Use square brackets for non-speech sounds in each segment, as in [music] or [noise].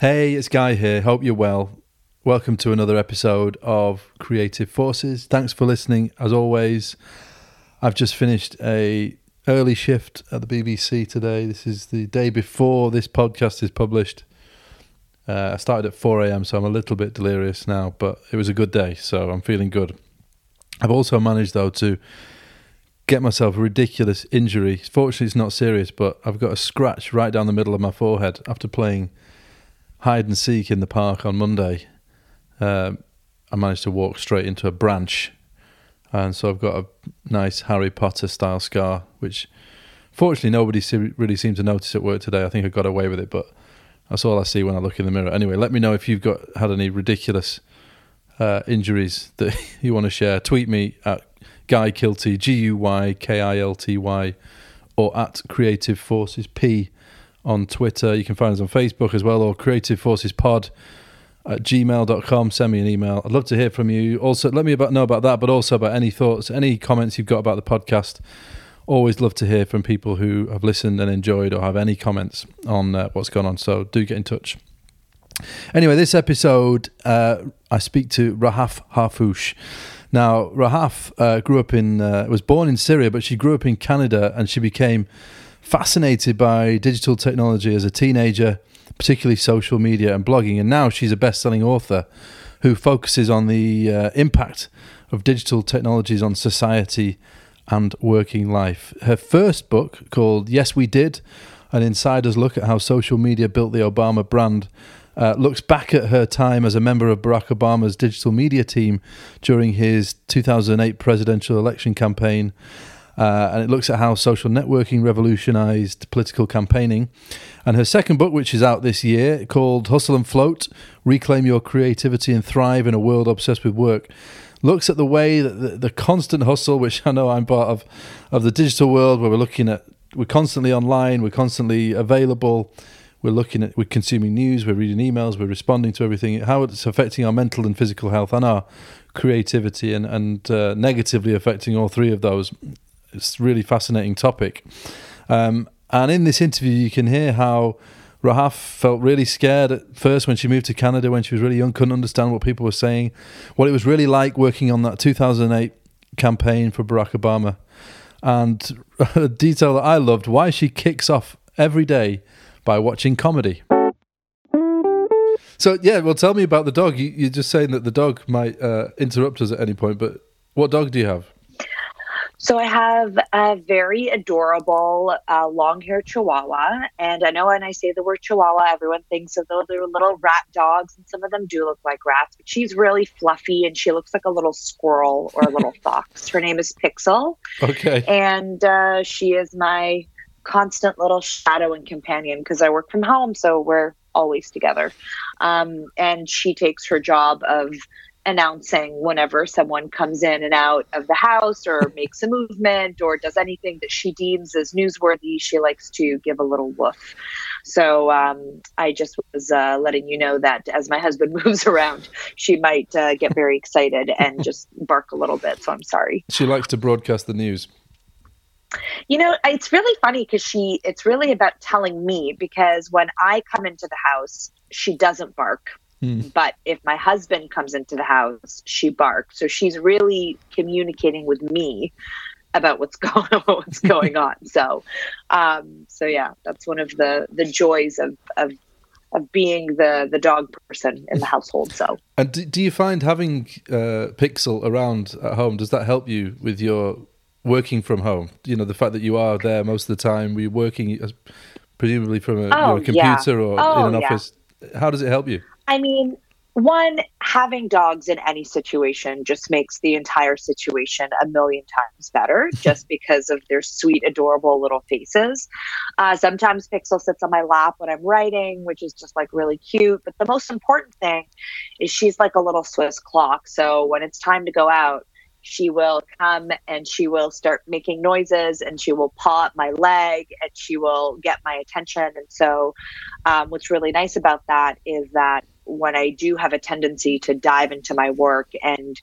Hey, it's Guy here. Hope you're well. Welcome to another episode of Creative Forces. Thanks for listening. As always, I've just finished a early shift at the BBC today. This is the day before this podcast is published. Uh, I started at 4 a.m., so I'm a little bit delirious now, but it was a good day, so I'm feeling good. I've also managed, though, to get myself a ridiculous injury. Fortunately, it's not serious, but I've got a scratch right down the middle of my forehead after playing hide and seek in the park on Monday. Um, I managed to walk straight into a branch, and so I've got a nice Harry Potter style scar, which fortunately nobody se- really seemed to notice at work today. I think I got away with it, but that's all I see when I look in the mirror. Anyway, let me know if you've got had any ridiculous uh, injuries that [laughs] you want to share. Tweet me at Guy Kilty, G U Y K I L T Y, or at Creative Forces P on Twitter. You can find us on Facebook as well, or Creative Forces Pod at gmail.com. Send me an email. I'd love to hear from you. Also, let me about, know about that, but also about any thoughts, any comments you've got about the podcast. Always love to hear from people who have listened and enjoyed or have any comments on uh, what's going on. So do get in touch. Anyway, this episode, uh, I speak to Rahaf Harfoush. Now, Rahaf uh, grew up in, uh, was born in Syria, but she grew up in Canada and she became fascinated by digital technology as a teenager, particularly social media and blogging. And now she's a best selling author who focuses on the uh, impact of digital technologies on society and working life. Her first book, called Yes We Did, an insider's look at how social media built the Obama brand, uh, looks back at her time as a member of Barack Obama's digital media team during his 2008 presidential election campaign. Uh, and it looks at how social networking revolutionized political campaigning. And her second book, which is out this year, called Hustle and Float Reclaim Your Creativity and Thrive in a World Obsessed with Work, looks at the way that the, the constant hustle, which [laughs] I know I'm part of, of the digital world, where we're looking at, we're constantly online, we're constantly available we're looking at we're consuming news we're reading emails we're responding to everything how it's affecting our mental and physical health and our creativity and and uh, negatively affecting all three of those it's a really fascinating topic um, and in this interview you can hear how Rahaf felt really scared at first when she moved to Canada when she was really young couldn't understand what people were saying what it was really like working on that 2008 campaign for Barack Obama and [laughs] a detail that I loved why she kicks off every day by watching comedy. So yeah, well, tell me about the dog. You, are just saying that the dog might uh, interrupt us at any point, but what dog do you have? So I have a very adorable uh, long-haired Chihuahua, and I know when I say the word Chihuahua, everyone thinks of those little rat dogs, and some of them do look like rats. But she's really fluffy, and she looks like a little squirrel or a little [laughs] fox. Her name is Pixel. Okay. And uh, she is my constant little shadow and companion because I work from home, so we're always together. Um, and she takes her job of announcing whenever someone comes in and out of the house or [laughs] makes a movement or does anything that she deems as newsworthy. She likes to give a little woof. So um, I just was uh, letting you know that as my husband [laughs] moves around, she might uh, get very excited and [laughs] just bark a little bit. So I'm sorry. She likes to broadcast the news. You know, it's really funny because she, it's really about telling me because when I come into the house, she doesn't bark. Mm. But if my husband comes into the house, she barks. So she's really communicating with me about what's [laughs] going on, what's going on. So, um, so yeah, that's one of the the joys of of of being the the dog person in the household. So, and do, do you find having uh, Pixel around at home does that help you with your working from home? You know, the fact that you are there most of the time, we're working presumably from a, oh, a computer yeah. or oh, in an office. How does it help you? I mean, one, having dogs in any situation just makes the entire situation a million times better [laughs] just because of their sweet, adorable little faces. Uh, sometimes Pixel sits on my lap when I'm writing, which is just like really cute. But the most important thing is she's like a little Swiss clock. So when it's time to go out, she will come and she will start making noises and she will paw at my leg and she will get my attention. And so, um, what's really nice about that is that when I do have a tendency to dive into my work and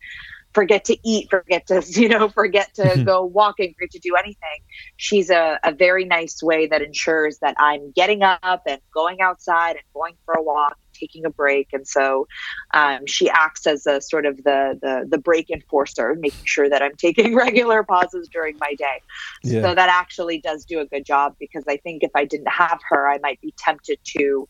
forget to eat, forget to, [laughs] you know, forget to go walking, forget to do anything. She's a, a very nice way that ensures that I'm getting up and going outside and going for a walk, taking a break. And so um, she acts as a sort of the, the, the break enforcer, making sure that I'm [laughs] taking regular pauses during my day. Yeah. So that actually does do a good job because I think if I didn't have her, I might be tempted to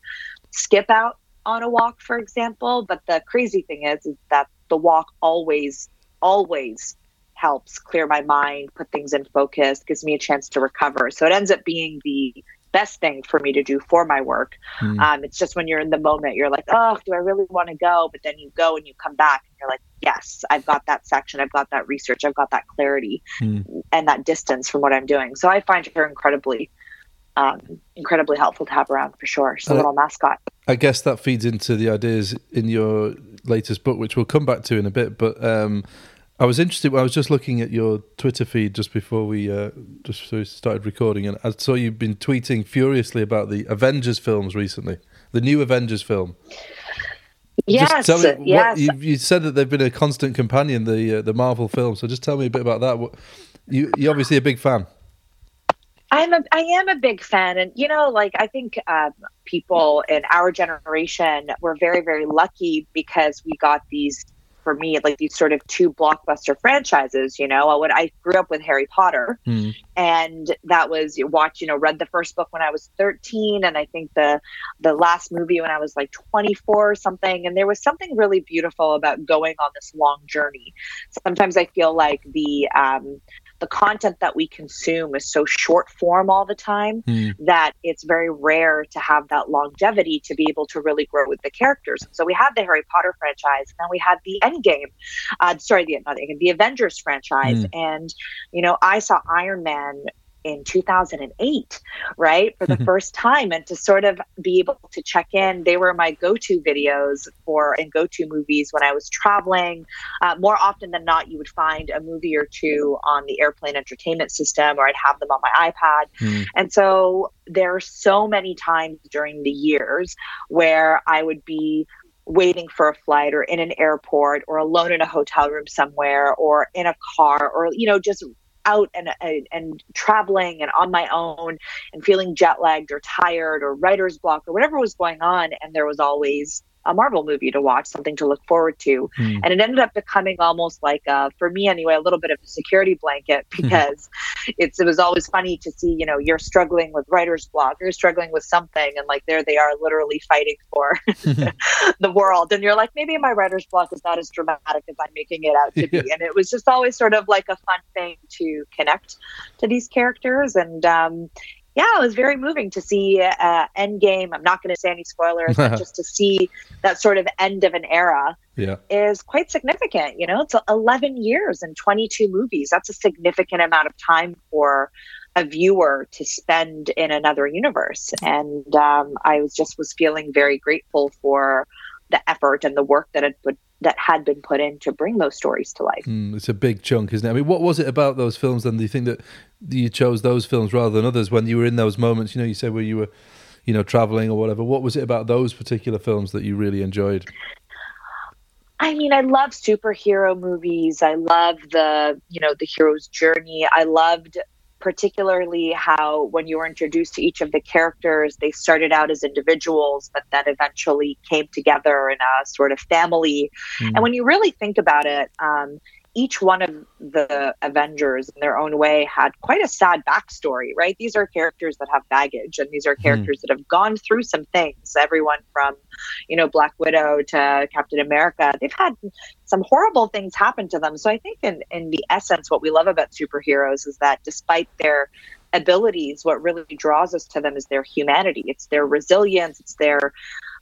skip out on a walk, for example. But the crazy thing is, is that the walk always, always helps clear my mind, put things in focus, gives me a chance to recover. So it ends up being the best thing for me to do for my work. Mm. Um, it's just when you're in the moment, you're like, oh, do I really want to go? But then you go and you come back and you're like, yes, I've got that section, I've got that research, I've got that clarity mm. and that distance from what I'm doing. So I find her incredibly um, incredibly helpful to have around for sure. She's a little mascot. I guess that feeds into the ideas in your latest book, which we'll come back to in a bit. But um, I was interested. I was just looking at your Twitter feed just before we uh, just started recording, and I saw you've been tweeting furiously about the Avengers films recently, the new Avengers film. Yes, just tell me yes. you, you, said that they've been a constant companion the uh, the Marvel films. So just tell me a bit about that. What, you you're obviously a big fan. I'm a I am a big fan, and you know, like I think um, people in our generation were very very lucky because we got these for me like these sort of two blockbuster franchises. You know, when I grew up with Harry Potter, mm. and that was you watch you know read the first book when I was 13, and I think the the last movie when I was like 24 or something. And there was something really beautiful about going on this long journey. Sometimes I feel like the um, the content that we consume is so short form all the time mm. that it's very rare to have that longevity to be able to really grow with the characters. So we had the Harry Potter franchise, and then we had the Endgame, uh, sorry, the not the, the Avengers franchise, mm. and you know I saw Iron Man in 2008, right? For the mm-hmm. first time. And to sort of be able to check in, they were my go to videos for and go to movies when I was traveling. Uh, more often than not, you would find a movie or two on the airplane entertainment system, or I'd have them on my iPad. Mm. And so there are so many times during the years where I would be waiting for a flight or in an airport or alone in a hotel room somewhere or in a car or you know just out and, and, and traveling and on my own and feeling jet lagged or tired or writer's block or whatever was going on. And there was always a Marvel movie to watch, something to look forward to. Mm. And it ended up becoming almost like, a, for me anyway, a little bit of a security blanket hmm. because it's it was always funny to see, you know, you're struggling with writer's block, you're struggling with something, and like there they are literally fighting for [laughs] [laughs] the world. And you're like, maybe my writer's block is not as dramatic as I'm making it out to [laughs] yeah. be. And it was just always sort of like a fun thing to connect to these characters. And um, yeah, it was very moving to see uh, Endgame. I'm not going to say any spoilers, but [laughs] just to see that sort of end of an era yeah. is quite significant. You know, it's 11 years and 22 movies. That's a significant amount of time for a viewer to spend in another universe. And um, I was just was feeling very grateful for the effort and the work that had put that had been put in to bring those stories to life. Mm, it's a big chunk, isn't it? I mean, what was it about those films then? Do you think that you chose those films rather than others when you were in those moments? You know, you said where you were, you know, traveling or whatever. What was it about those particular films that you really enjoyed? I mean, I love superhero movies. I love the, you know, the hero's journey. I loved particularly how when you were introduced to each of the characters, they started out as individuals, but then eventually came together in a sort of family. Mm. And when you really think about it, um, each one of the Avengers in their own way had quite a sad backstory, right? These are characters that have baggage and these are hmm. characters mm. that have gone through some things. Everyone from, you know, Black Widow to Captain America, they've had some horrible things happen to them. So I think in, in the essence, what we love about superheroes is that despite their abilities, what really draws us to them is their humanity. It's their resilience. It's their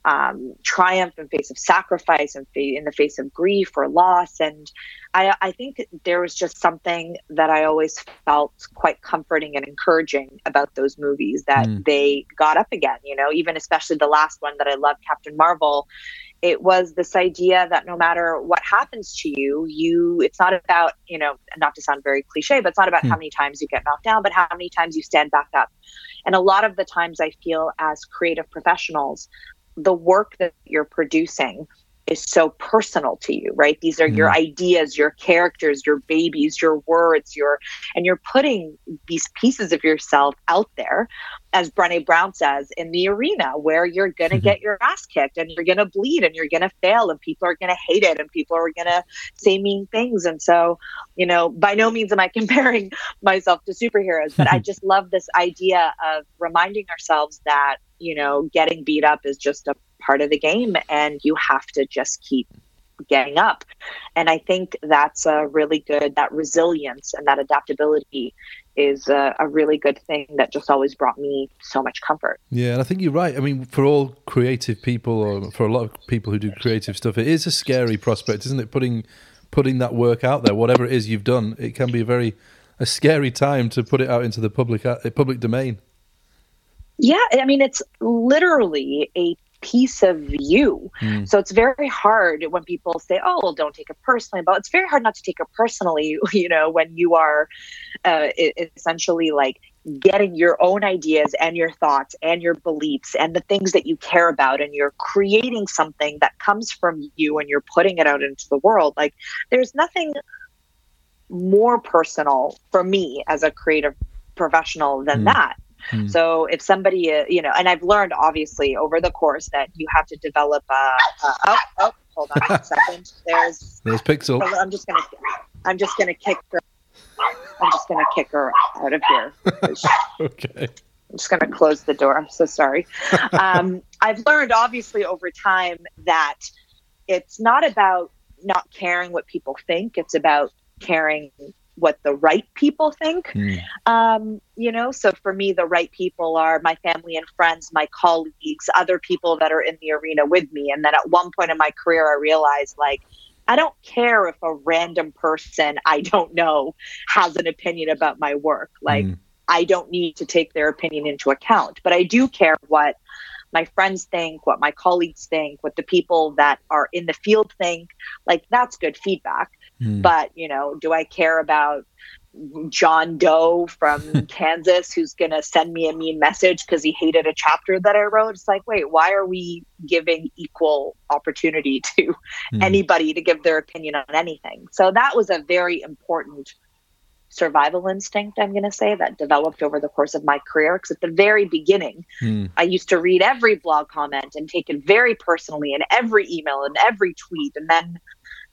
um, triumph in face of sacrifice and in the face of grief or loss. And I, I think there was just something that I always felt quite comforting and encouraging about those movies that mm. they got up again, you know, even especially the last one that I love, Captain Marvel. It was this idea that no matter what happens to you, you, it's not about, you know, not to sound very cliche, but it's not about mm. how many times you get knocked down, but how many times you stand back up. And a lot of the times I feel as creative professionals, the work that you're producing is so personal to you, right? These are mm. your ideas, your characters, your babies, your words, your and you're putting these pieces of yourself out there, as Brené Brown says, in the arena where you're gonna mm-hmm. get your ass kicked and you're gonna bleed and you're gonna fail and people are gonna hate it and people are gonna say mean things. And so, you know, by no means am I [laughs] comparing myself to superheroes, but I just love this idea of reminding ourselves that you know, getting beat up is just a part of the game and you have to just keep getting up. And I think that's a really good, that resilience and that adaptability is a, a, really good thing that just always brought me so much comfort. Yeah, and I think you're right. I mean, for all creative people or for a lot of people who do creative stuff, it is a scary prospect, isn't it? Putting putting that work out there, whatever it is you've done, it can be a very a scary time to put it out into the public uh, public domain. Yeah, I mean, it's literally a piece of you. Mm. So it's very hard when people say, "Oh, well, don't take it personally." But it's very hard not to take it personally, [laughs] you know, when you are uh, essentially like getting your own ideas and your thoughts and your beliefs and the things that you care about and you're creating something that comes from you and you're putting it out into the world. Like there's nothing more personal for me as a creative professional than mm. that Hmm. So if somebody, uh, you know, and I've learned obviously over the course that you have to develop a. a oh, oh, hold on a second. [laughs] There's there's Pixel. I'm just gonna, I'm just gonna kick her. I'm just gonna kick her out of here. [laughs] okay. I'm just gonna close the door. I'm so sorry. [laughs] Um, I've learned obviously over time that it's not about not caring what people think. It's about caring what the right people think. Mm. Um, you know, so for me, the right people are my family and friends, my colleagues, other people that are in the arena with me. And then at one point in my career, I realized like, I don't care if a random person I don't know has an opinion about my work. Like, mm. I don't need to take their opinion into account, but I do care what my friends think, what my colleagues think, what the people that are in the field think. Like, that's good feedback. Mm. But, you know, do I care about John Doe from [laughs] Kansas who's going to send me a mean message because he hated a chapter that I wrote? It's like, wait, why are we giving equal opportunity [laughs] to mm. anybody to give their opinion on anything? So that was a very important survival instinct, I'm going to say, that developed over the course of my career. Because at the very beginning, mm. I used to read every blog comment and take it very personally and every email and every tweet. And then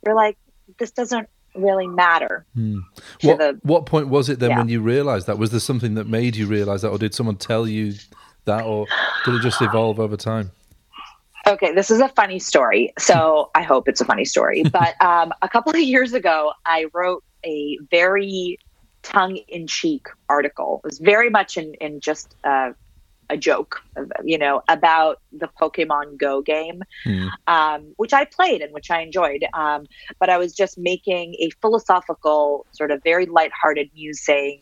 you're like, this doesn't really matter. Hmm. What, the, what point was it then yeah. when you realized that? Was there something that made you realize that, or did someone tell you that, or did it just evolve over time? Okay, this is a funny story. So I hope it's a funny story. [laughs] But um, a couple of years ago, I wrote a very tongue in cheek article. It was very much in, in just uh, a joke, you know, about the Pokemon Go game, mm. um, which I played and which I enjoyed. Um, but I was just making a philosophical, sort of very lighthearted muse saying,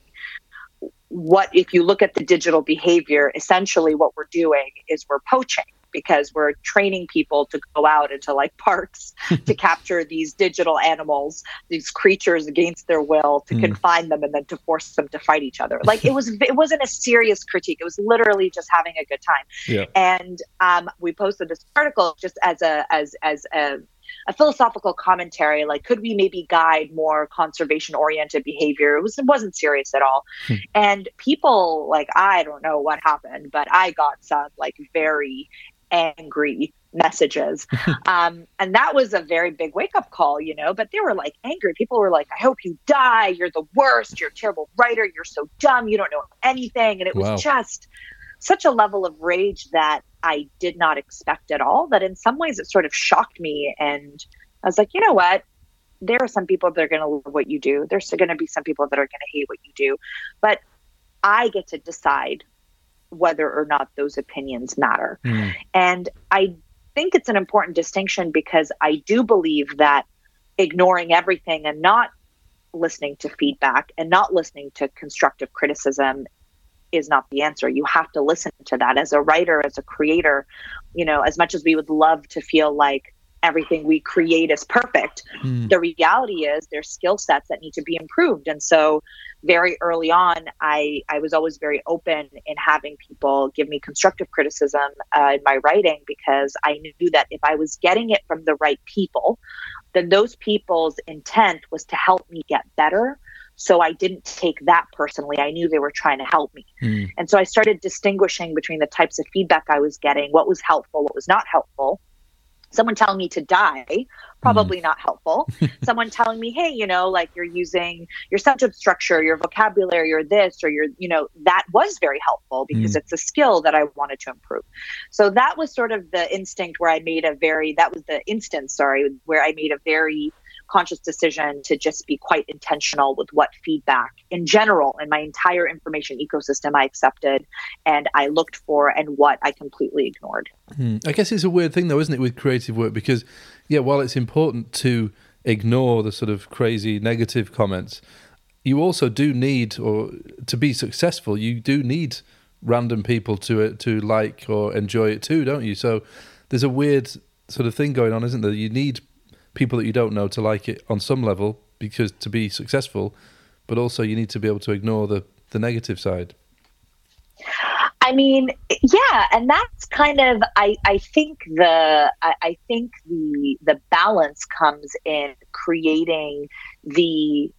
what if you look at the digital behavior, essentially what we're doing is we're poaching because we're training people to go out into like parks [laughs] to capture these digital animals, these creatures against their will, to mm. confine them and then to force them to fight each other. Like it was, [laughs] it wasn't a serious critique. It was literally just having a good time. Yeah. And um, we posted this article just as a as as a a philosophical commentary like could we maybe guide more conservation oriented behavior it was it wasn't serious at all hmm. and people like i don't know what happened but i got some like very angry messages. [laughs] um, and that was a very big wake up call, you know, but they were like angry. People were like, I hope you die. You're the worst. You're a terrible writer. You're so dumb. You don't know anything. And it was just such a level of rage that I did not expect at all. That in some ways it sort of shocked me. And I was like, you know what? There are some people that are going to love what you do. There's going to be some people that are going to hate what you do. But I get to decide whether or not those opinions matter. Mm. And I think it's an important distinction because I do believe that ignoring everything and not listening to feedback and not listening to constructive criticism is not the answer. You have to listen to that as a writer, as a creator. You know, as much as we would love to feel like everything we create is perfect. Mm. The reality is there's skill sets that need to be improved. And so very early on, I, I was always very open in having people give me constructive criticism uh, in my writing because I knew that if I was getting it from the right people, then those people's intent was to help me get better. So I didn't take that personally. I knew they were trying to help me. Mm. And so I started distinguishing between the types of feedback I was getting, what was helpful, what was not helpful. Someone telling me to die, probably not helpful. [laughs] Someone telling me, hey, you know, like you're using your sentence structure, your vocabulary, or this, or your, you know, that was very helpful because Mm. it's a skill that I wanted to improve. So that was sort of the instinct where I made a very, that was the instance, sorry, where I made a very conscious decision to just be quite intentional with what feedback in general in my entire information ecosystem I accepted and I looked for and what I completely ignored. Hmm. I guess it's a weird thing, though, isn't it, with creative work? Because, yeah, while it's important to ignore the sort of crazy negative comments, you also do need, or to be successful, you do need random people to to like or enjoy it too, don't you? So there's a weird sort of thing going on, isn't there? You need people that you don't know to like it on some level because to be successful, but also you need to be able to ignore the the negative side. I mean, yeah, and that's kind of I, I think the I, I think the the balance comes in creating the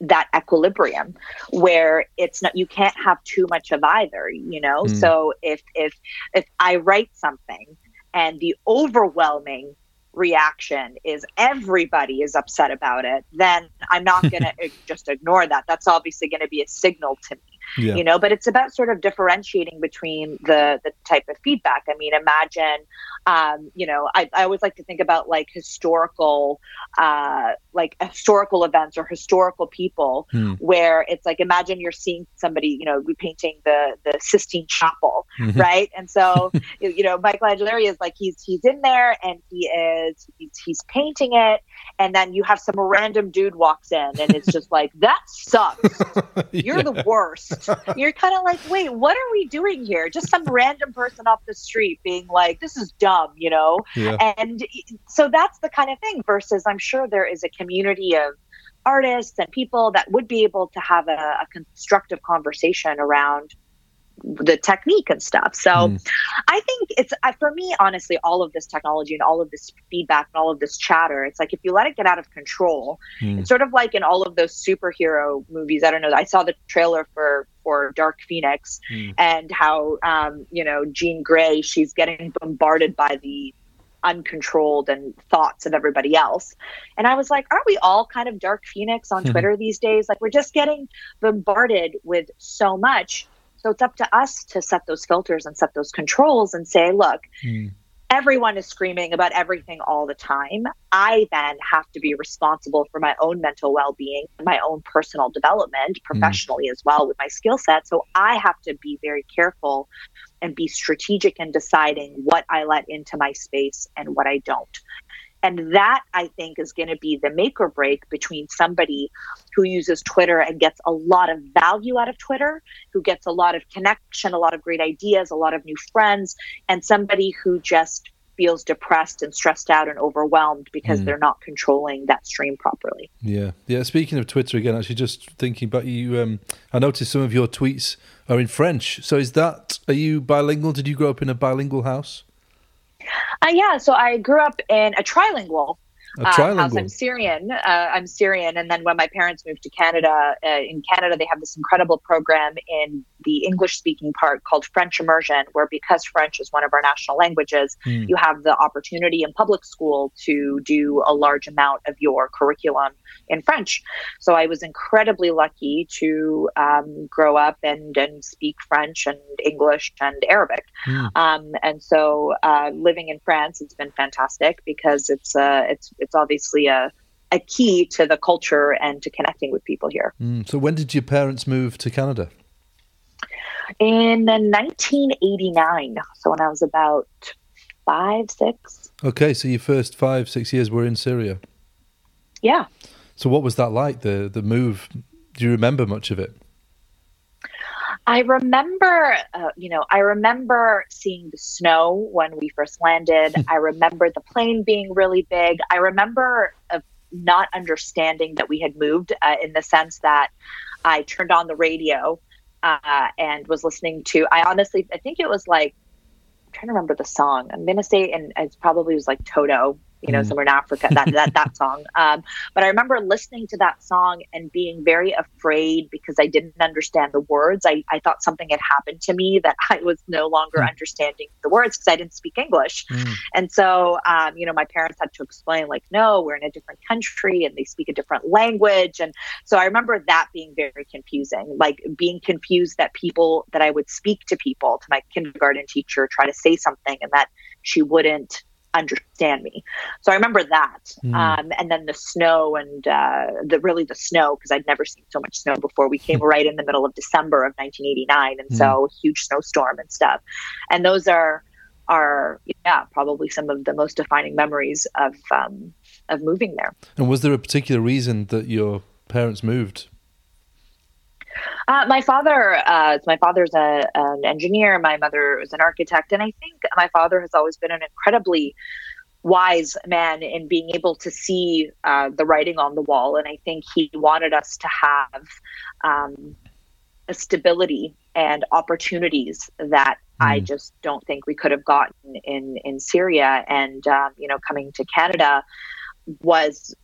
that equilibrium where it's not you can't have too much of either you know Mm. so if if if i write something and the overwhelming reaction is everybody is upset about it then i'm not going [laughs] to just ignore that. That's obviously going to be a signal to me Yeah. you know but it's about sort of differentiating between the the type of feedback i mean imagine um, you know I, I always like to think about like historical uh, like historical events or historical people Hmm. where it's like imagine you're seeing somebody you know repainting the the sistine chapel Mhm. right and so [laughs] you know michelangelo is like he's he's in there and he is he's, he's painting it and then you have some random dude walks in and it's just like that sucks [laughs] you're Yeah. the worst. You're kind of like, wait, what are we doing here? Just some random person off the street being like, this is dumb, you know? yeah. And so that's the kind of thing. Versus, I'm sure there is a community of artists and people that would be able to have a, a constructive conversation around the technique and stuff. So Mm. I think it's for me, honestly, all of this technology and all of this feedback and all of this chatter. It's like if you let it get out of control, Mm. it's sort of like in all of those superhero movies. I don't know. I saw the trailer for for Dark Phoenix Mm. and how um, you know Jean Grey. She's getting bombarded by the uncontrolled and thoughts of everybody else. And I was like, aren't we all kind of Dark Phoenix on. [laughs] Twitter these days? Like we're just getting bombarded with so much. So it's up to us to set those filters and set those controls and say, look, Mm. everyone is screaming about everything all the time. I then have to be responsible for my own mental well being, my own personal development professionally as well with my skill set. So I have to be very careful and be strategic in deciding what I let into my space and what I don't. And that I think is going to be the make or break between somebody who uses Twitter and gets a lot of value out of Twitter, who gets a lot of connection, a lot of great ideas, a lot of new friends, and somebody who just feels depressed and stressed out and overwhelmed because Mm. they're not controlling that stream properly. Yeah, yeah. Speaking of Twitter again, actually, just thinking about you, um, I noticed some of your tweets are in French. So is that are you bilingual? Did you grow up in a bilingual house? Uh, yeah, so I grew up in a trilingual A trilingual. I'm Syrian. Uh, I'm Syrian, and then when my parents moved to Canada, uh, in Canada they have this incredible program in the English-speaking part called French immersion, where because French is one of our national languages, Hmm. you have the opportunity in public school to do a large amount of your curriculum in French. So I was incredibly lucky to um, grow up and and speak French and English and Arabic. Hmm. Um, and so uh, living in France it's been fantastic because it's uh, it's it's obviously a a key to the culture and to connecting with people here. Mm. So when did your parents move to Canada? In 1989, so when I was about five, six, Okay, so your first five, six years were in Syria. yeah. So what was that like? The the move? Do you remember much of it? I remember, uh, you know, I remember seeing the snow when we first landed. [laughs] I remember the plane being really big. I remember uh, not understanding that we had moved uh, in the sense that I turned on the radio uh, and was listening to. I honestly, I think it was like I'm trying to remember the song. I'm gonna say, and it probably was like Toto you know, mm. somewhere in Africa, that, that, that [laughs] song. Um, but I remember listening to that song and being very afraid because I didn't understand the words. I, I thought something had happened to me that [laughs] I was no longer mm. understanding the words because I didn't speak English. Mm. And so, um, you know, my parents had to explain, like, no, we're in a different country and they speak a different language. And so I remember that being very confusing, like being confused that people, that I would speak to people, to my kindergarten teacher, try to say something and that she wouldn't understand me. So I remember that. Mm. Um, and then the snow and uh, the really the snow because I'd never seen so much snow before. We came [laughs] right in the middle of December of 1989, and mm. so huge snowstorm and stuff. And those are are yeah probably some of the most defining memories of um, of moving there. And was there a particular reason that your parents moved? Uh, my father, uh, my father's a, an engineer. My mother is an architect, and I think my father has always been an incredibly wise man in being able to see uh, the writing on the wall. And I think he wanted us to have um, a stability and opportunities that mm. I just don't think we could have gotten in in Syria. And um, you know, coming to Canada was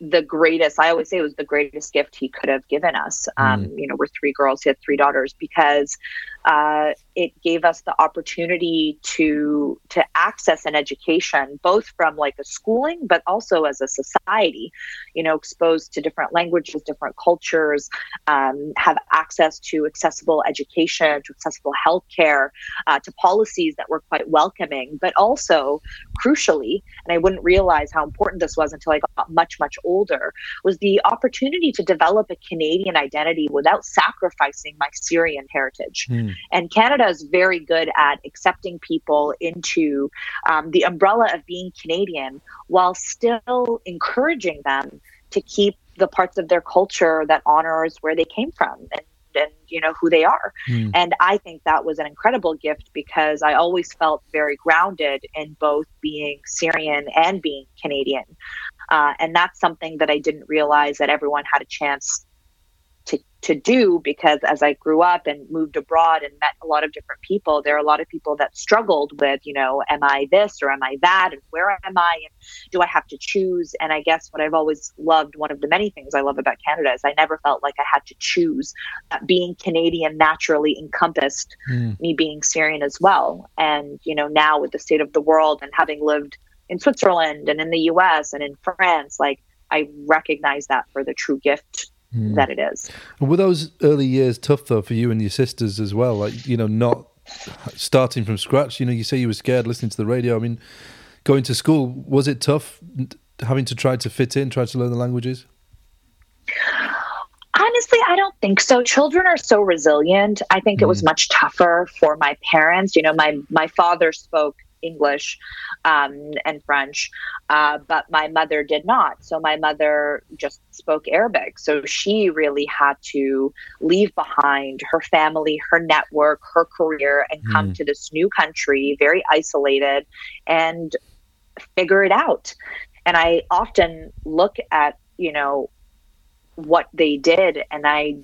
the greatest i always say it was the greatest gift he could have given us um, mm. you know we're three girls he had three daughters because uh, it gave us the opportunity to to access an education both from like a schooling but also as a society you know exposed to different languages different cultures um, have access to accessible education to accessible healthcare uh, to policies that were quite welcoming but also crucially and i wouldn't realize how important this was until i got much much older was the opportunity to develop a canadian identity without sacrificing my syrian heritage mm. And canada is very good at accepting people into um, the umbrella of being Canadian while still encouraging them to keep the parts of their culture that honors where they came from and and you know who they are mm. and i think that was an incredible gift because i always felt very grounded in both being syrian and being canadian uh, and that's something that i didn't realize that everyone had a chance to, to do because as I grew up and moved abroad and met a lot of different people, there are a lot of people that struggled with, you know, am I this or am I that? And where am I? And do I have to choose? And I guess what I've always loved, one of the many things I love about Canada is I never felt like I had to choose. being Canadian naturally encompassed mm. me being Syrian as well. And, you know, now with the state of the world and having lived in Switzerland and in the US and in France, like I recognize that for the true gift mm. that it is. Were those early years tough though for you and your sisters as well? Like you know, not starting from scratch. You know, you say you were scared listening to the radio. I mean, going to school was it tough having to try to fit in, try to learn the languages? Honestly, I don't think so. Children are so resilient. I think mm. it was mm. much tougher for my parents. You know, my my father spoke English um, and French, uh, but my mother did not. So my mother just spoke Arabic. So she really had to leave behind her family, her network, her career, and come mm. to this new country, very isolated, and figure it out. And I often look at, you know, what they did, and I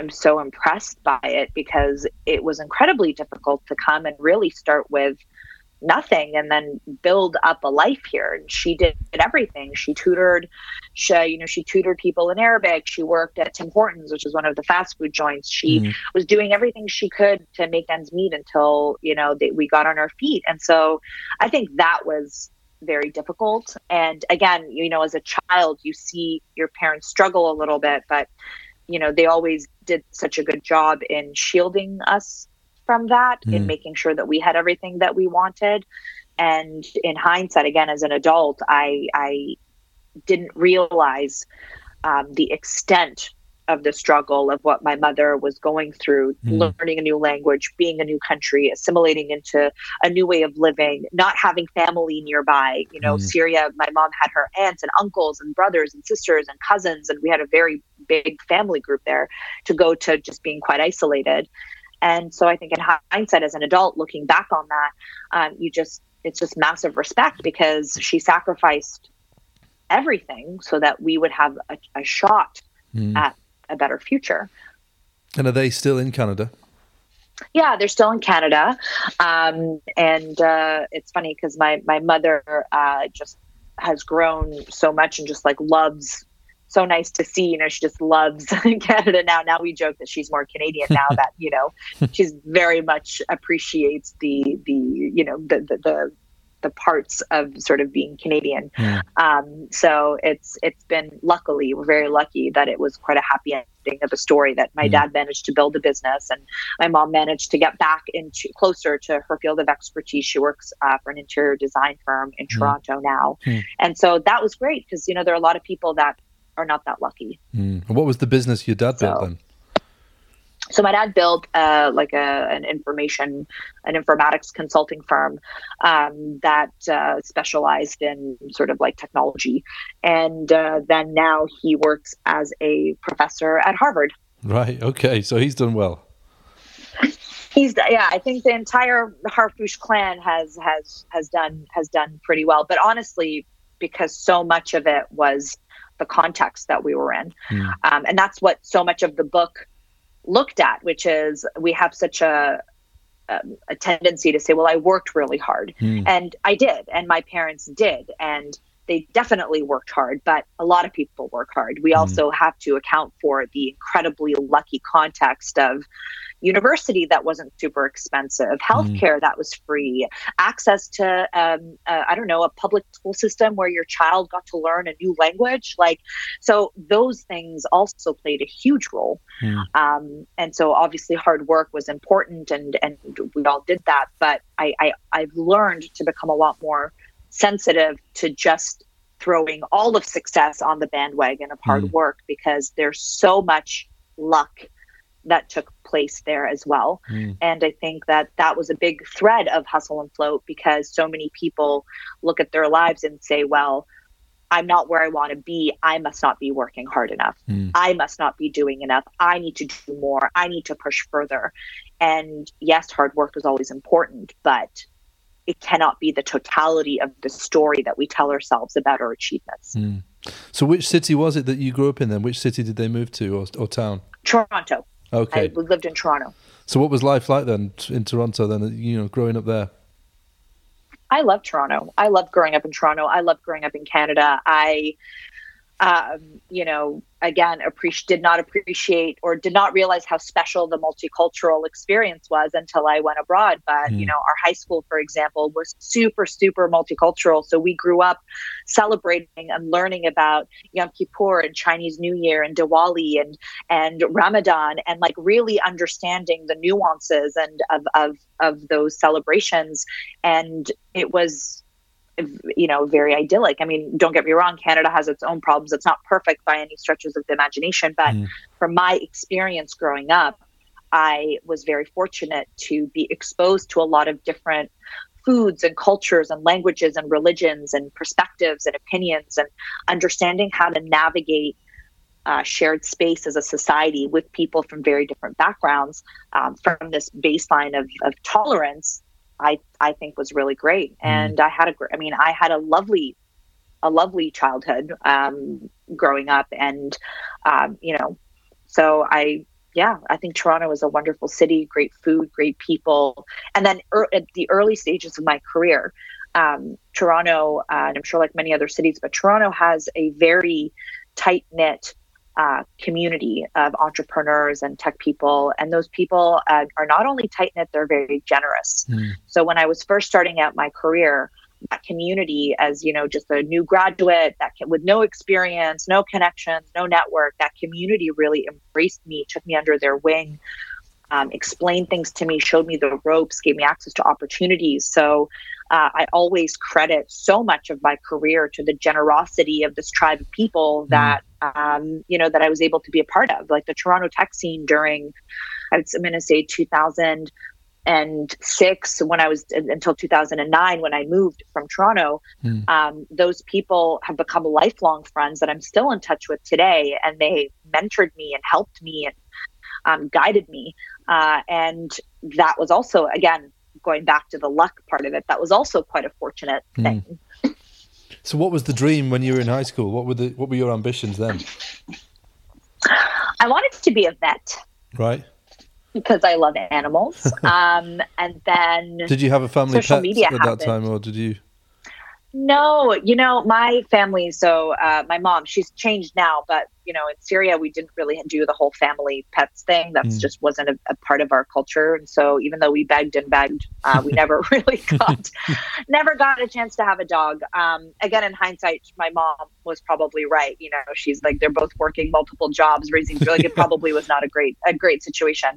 am so impressed by it because it was incredibly difficult to come and really start with nothing and then build up a life here. And she did everything. She tutored she you know she tutored people in arabic. She worked at tim hortons which is one of the fast food joints. She mm-hmm. was doing everything she could to make ends meet until you know they, we got on our feet. And so i think that was very difficult. And again you know as a child you see your parents struggle a little bit but you know they always did such a good job in shielding us from that mm. in hmm. making sure that we had everything that we wanted. And in hindsight, again, as an adult, I, I didn't realize um, the extent of the struggle of what my mother was going through, mm. learning a new language, being a new country, assimilating into a new way of living, not having family nearby. You know, mm. Syria, my mom had her aunts and uncles and brothers and sisters and cousins, and we had a very big family group there to go to just being quite isolated And so I think in hindsight, as an adult looking back on that, um, you just, it's just massive respect because she sacrificed everything so that we would have a, a shot mm. at a better future. And are they still in Canada? Yeah, they're still in Canada, um, and uh, it's funny because my my mother uh, just has grown so much and just like loves so nice to see. You know, she just loves [laughs] Canada now. Now we joke that she's more Canadian now [laughs] that you know she's very much appreciates the the you know the the, the the parts of sort of being Canadian. Yeah. Um, so it's it's been luckily we're very lucky that it was quite a happy ending of a story that my mm. dad managed to build a business and my mom managed to get back into closer to her field of expertise. She works uh, for an interior design firm in mm. Toronto now, mm. and so that was great because you know there are a lot of people that are not that lucky. Mm. What was the business your dad so, built then? So my dad built uh, like a, an information, an informatics consulting firm um, that uh, specialized in sort of like technology, and uh, then now he works as a professor at Harvard. Right. Okay. So he's done well. He's yeah. I think the entire Harfoush clan has has has done has done pretty well. But honestly, because so much of it was the context that we were in. Mm. Um, and that's what so much of the book looked at, which is we have such a, a, a tendency to say, well, I worked really hard. Mm. And I did, and my parents did. And they definitely worked hard, but a lot of people work hard. We mm. also have to account for the incredibly lucky context of university that wasn't super expensive, mm. healthcare mm. that was free, access to, um, uh, I don't know, a public school system where your child got to learn a new language. Like, so those things also played a huge role. Mm. Um, and so obviously hard work was important and, and we all did that. But I, I, I've learned to become a lot more sensitive to just throwing all of success on the bandwagon of hard mm. work because there's so much luck that took place there as well. Mm. And I think that that was a big thread of Hustle and Float because so many people look at their lives and say, well, I'm not where I want to be. I must not be working hard enough. Mm. I must not be doing enough. I need to do more. I need to push further. And yes, hard work is always important, but it cannot be the totality of the story that we tell ourselves about our achievements. Mm. So, which city was it that you grew up in then? Which city did they move to or, or town? Toronto. Okay. I lived in Toronto. So what was life like then in Toronto then, you know, growing up there? I love Toronto. I love growing up in Toronto. I love growing up in Canada. I um, you know, again, appreciate did not appreciate or did not realize how special the multicultural experience was until I went abroad. But mm. you know, our high school, for example, was super, super multicultural. So we grew up celebrating and learning about Yom Kippur and Chinese New Year and Diwali and and Ramadan and like really understanding the nuances and of of of those celebrations. And it was you know, very idyllic. I mean, don't get me wrong, Canada has its own problems. It's not perfect by any stretches of the imagination, but mm. from my experience growing up, I was very fortunate to be exposed to a lot of different foods and cultures and languages and religions and perspectives and opinions and understanding how to navigate uh, shared space as a society with people from very different backgrounds um, from this baseline of, of tolerance I I think was really great. Mm. And I had a I mean I had a lovely a lovely childhood um, growing up, and um, you know, so I yeah I think Toronto is a wonderful city, great food, great people, and then er, at the early stages of my career. Um, Toronto, uh, and I'm sure like many other cities, but Toronto has a very tight knit uh, community of entrepreneurs and tech people. And those people uh, are not only tight knit, they're very generous. Mm. So when I was first starting out my career, that community as you know just a new graduate that can, with no experience no connections no network that community really embraced me took me under their wing um, explained things to me showed me the ropes gave me access to opportunities so uh, I always credit so much of my career to the generosity of this tribe of people mm. that um, you know that I was able to be a part of, like the Toronto tech scene during, I'm going to say 2006 when I was until 2009 when I moved from Toronto. Mm. Um, those people have become lifelong friends that I'm still in touch with today, and they mentored me and helped me and um, guided me. Uh, and that was also, again, going back to the luck part of it, that was also quite a fortunate Hmm. thing. [laughs] So, what was the dream when you were in high school? What were the what were your ambitions then? I wanted to be a vet Right? because I love animals. [laughs] um, and then Did you have a family pet at that time, or did you? No, you know, my family, so uh, my mom, she's changed now, but, you know, in Syria, we didn't really do the whole family pets thing. That Mm. just wasn't a, a part of our culture. And so even though we begged and begged, uh, we [laughs] never really got, never got a chance to have a dog. Um, again, in hindsight, my mom was probably right. You know, she's like, they're both working multiple jobs, raising, like [laughs] it probably was not a great, a great situation.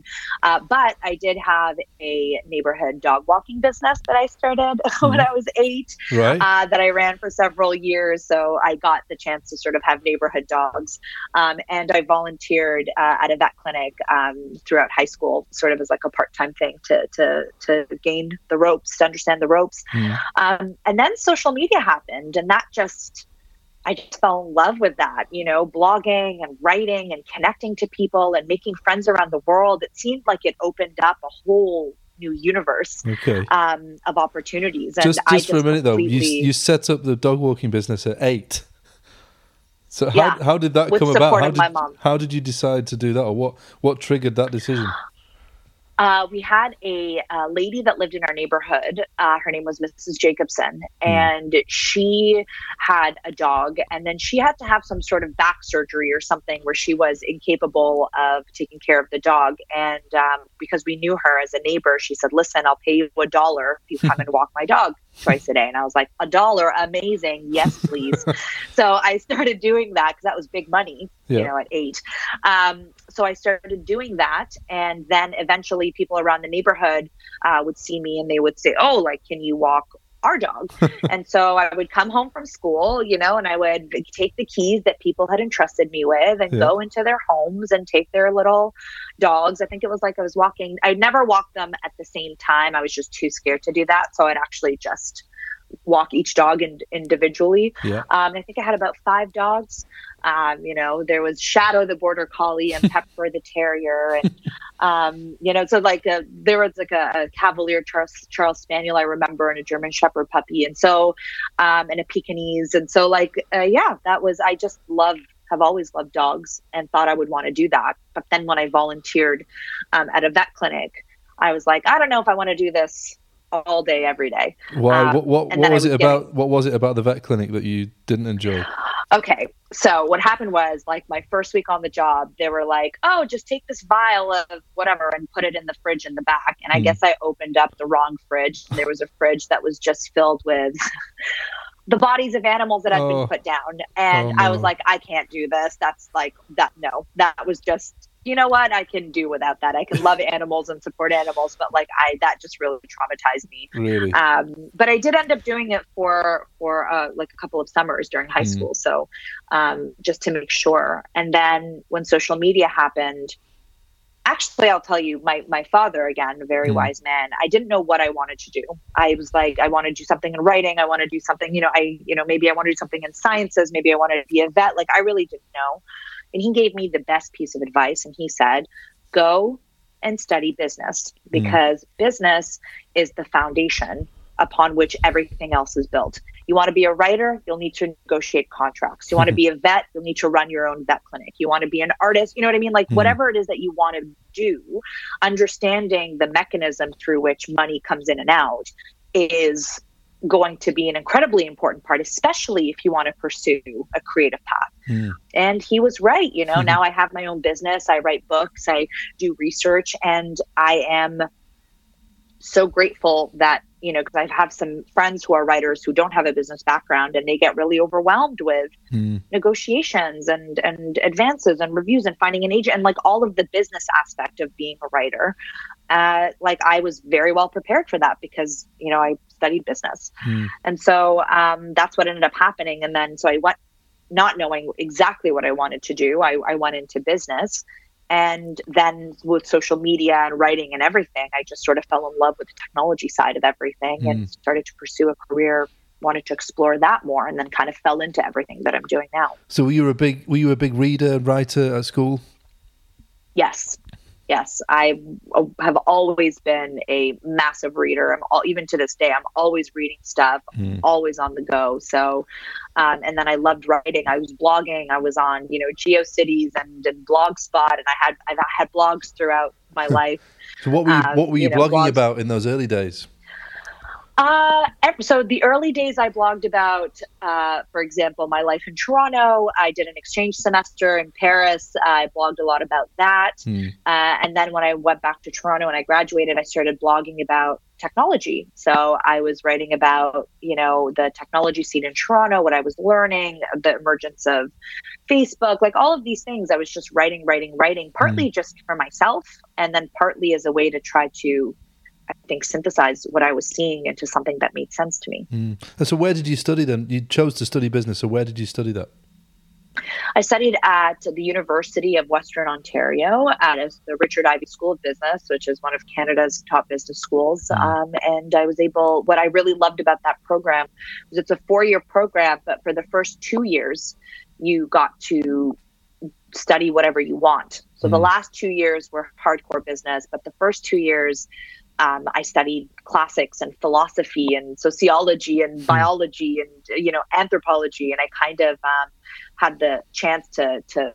Uh, but I did have a neighborhood dog walking business that I started [laughs] when I was eight Right? uh, that I ran for several years. So I got the chance to sort of have neighborhood dogs. Um, and I volunteered uh, at a vet clinic um, throughout high school, sort of as like a part time thing to, to, to gain the ropes, to understand the ropes. Mm. Um, and then social media happened, and that just, I just fell in love with that, you know, blogging and writing and connecting to people and making friends around the world. It seemed like it opened up a whole new universe Okay. um, of opportunities. And just I just for a minute though, you you set up the dog walking business at eight. So how Yeah, how did that come about? How did, how did you decide to do that, or what what triggered that decision? Uh, we had a, uh lady that lived in our neighborhood. Uh, her name was Mrs. Jacobson, Hmm. and she had a dog. And then she had to have some sort of back surgery or something where she was incapable of taking care of the dog. And um, because we knew her as a neighbor, she said, "Listen, I'll pay you a dollar if you come and walk my dog [laughs] twice a day." And I was like, "A dollar, amazing! Yes, please." [laughs] so I started doing that because that was big money, you know, at eight. Um, so I started doing that, and then eventually people around the neighborhood uh, would see me and they would say, "Oh, like, can you walk our dog?" [laughs] and so I would come home from school, you know, and I would take the keys that people had entrusted me with and Yeah. go into their homes and take their little dogs. I think it was like I was walking. I never walked them at the same time. I was just too scared to do that, so I'd actually just walk each dog in, individually. Yeah. Um, I think I had about five dogs. Um, you know, there was Shadow the border collie and [laughs] Pepper the terrier, and um, you know, so like a, there was like a, a Cavalier Charles, Charles Spaniel I remember, and a German Shepherd puppy, and so um, and a Pekingese, and so like uh, yeah, that was I just love have always loved dogs and thought I would want to do that. But then when I volunteered um, at a vet clinic, I was like, I don't know if I want to do this all day every day. Why? Um, what what, what was it about? What was it about the vet clinic that you didn't enjoy? Okay, so what happened was like my first week on the job, they were like, "Oh, just take this vial of whatever and put it in the fridge in the back." And I Hmm. guess I opened up the wrong fridge. There was a fridge that was just filled with [laughs] the bodies of animals that had Oh. been put down, and Oh, I was like, "I can't do this." That's like that. No, that was just. You know what? I can do without that. I can love animals and support animals, but like I, that just really traumatized me Really? um, but I did end up doing it for for uh, like a couple of summers during high Mm. school, so um, just to make sure. And then when social media happened, actually, I'll tell you, my my father again, a very Mm. wise man. I didn't know what I wanted to do. I was like, I want to do something in writing. I want to do something, you know, I you know maybe I want to do something in sciences. Maybe I want to be a vet. Like I really didn't know. And he gave me the best piece of advice, and he said, "Go and study business because business is the foundation upon which everything else is built. You want to be a writer, you'll need to negotiate contracts. You want to be a vet, you'll need to run your own vet clinic. You want to be an artist, you know what I mean? Like Mhm. whatever it is that you want to do, understanding the mechanism through which money comes in and out is going to be an incredibly important part, especially if you want to pursue a creative path. Hmm. And he was right. You know, Mhm. now I have my own business. I write books, I do research, and I am so grateful that, you know, because I have some friends who are writers who don't have a business background and they get really overwhelmed with Hmm. negotiations and and advances and reviews and finding an agent and like all of the business aspect of being a writer uh, like i was very well prepared for that because you know i studied business Hmm. and so um, that's what ended up happening and then so i went not knowing exactly what i wanted to do i, I went into business and then with social media and writing and everything i just sort of fell in love with the technology side of everything Mm. and started to pursue a career wanted to explore that more and then kind of fell into everything that i'm doing now So were you a big were you a big reader and writer at school? yes Yes, I have always been a massive reader. I'm all, even to this day, I'm always reading stuff, mm. always on the go. So, um, and then I loved writing. I was blogging. I was on, you know, GeoCities and, and Blogspot, and I had I've had blogs throughout my [laughs] life. so, what were you, um, what were you, you know, blogging blogs. about in those early days? Uh, so the early days I blogged about, uh, for example, my life in Toronto. I did an exchange semester in Paris. I blogged a lot about that. Hmm. Uh, and then when I went back to Toronto and I graduated, I started blogging about technology. So I was writing about, you know, the technology scene in Toronto, what I was learning, the emergence of Facebook, like all of these things. I was just writing, writing, writing, partly mm. just for myself, and then partly as a way to try to I think, synthesize what I was seeing into something that made sense to me. Mm. And so, where did you study then? You chose to study business. So, where did you study that? I studied at the University of Western Ontario at the Richard Ivey School of Business, which is one of Canada's top business schools. Mm. Um, and I was able, what I really loved about that program was it's a four year program, but for the first two years, you got to study whatever you want. So mm. the last two years were hardcore business, but the first two years, um, I studied classics and philosophy and sociology and hmm. biology and you know anthropology, and I kind of um, had the chance to to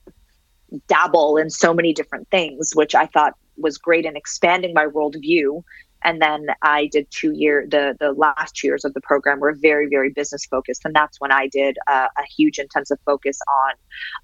dabble in so many different things, which I thought was great in expanding my worldview and then I did two year the the last two years of the program were very very business focused, and that's when I did uh, a huge intensive focus on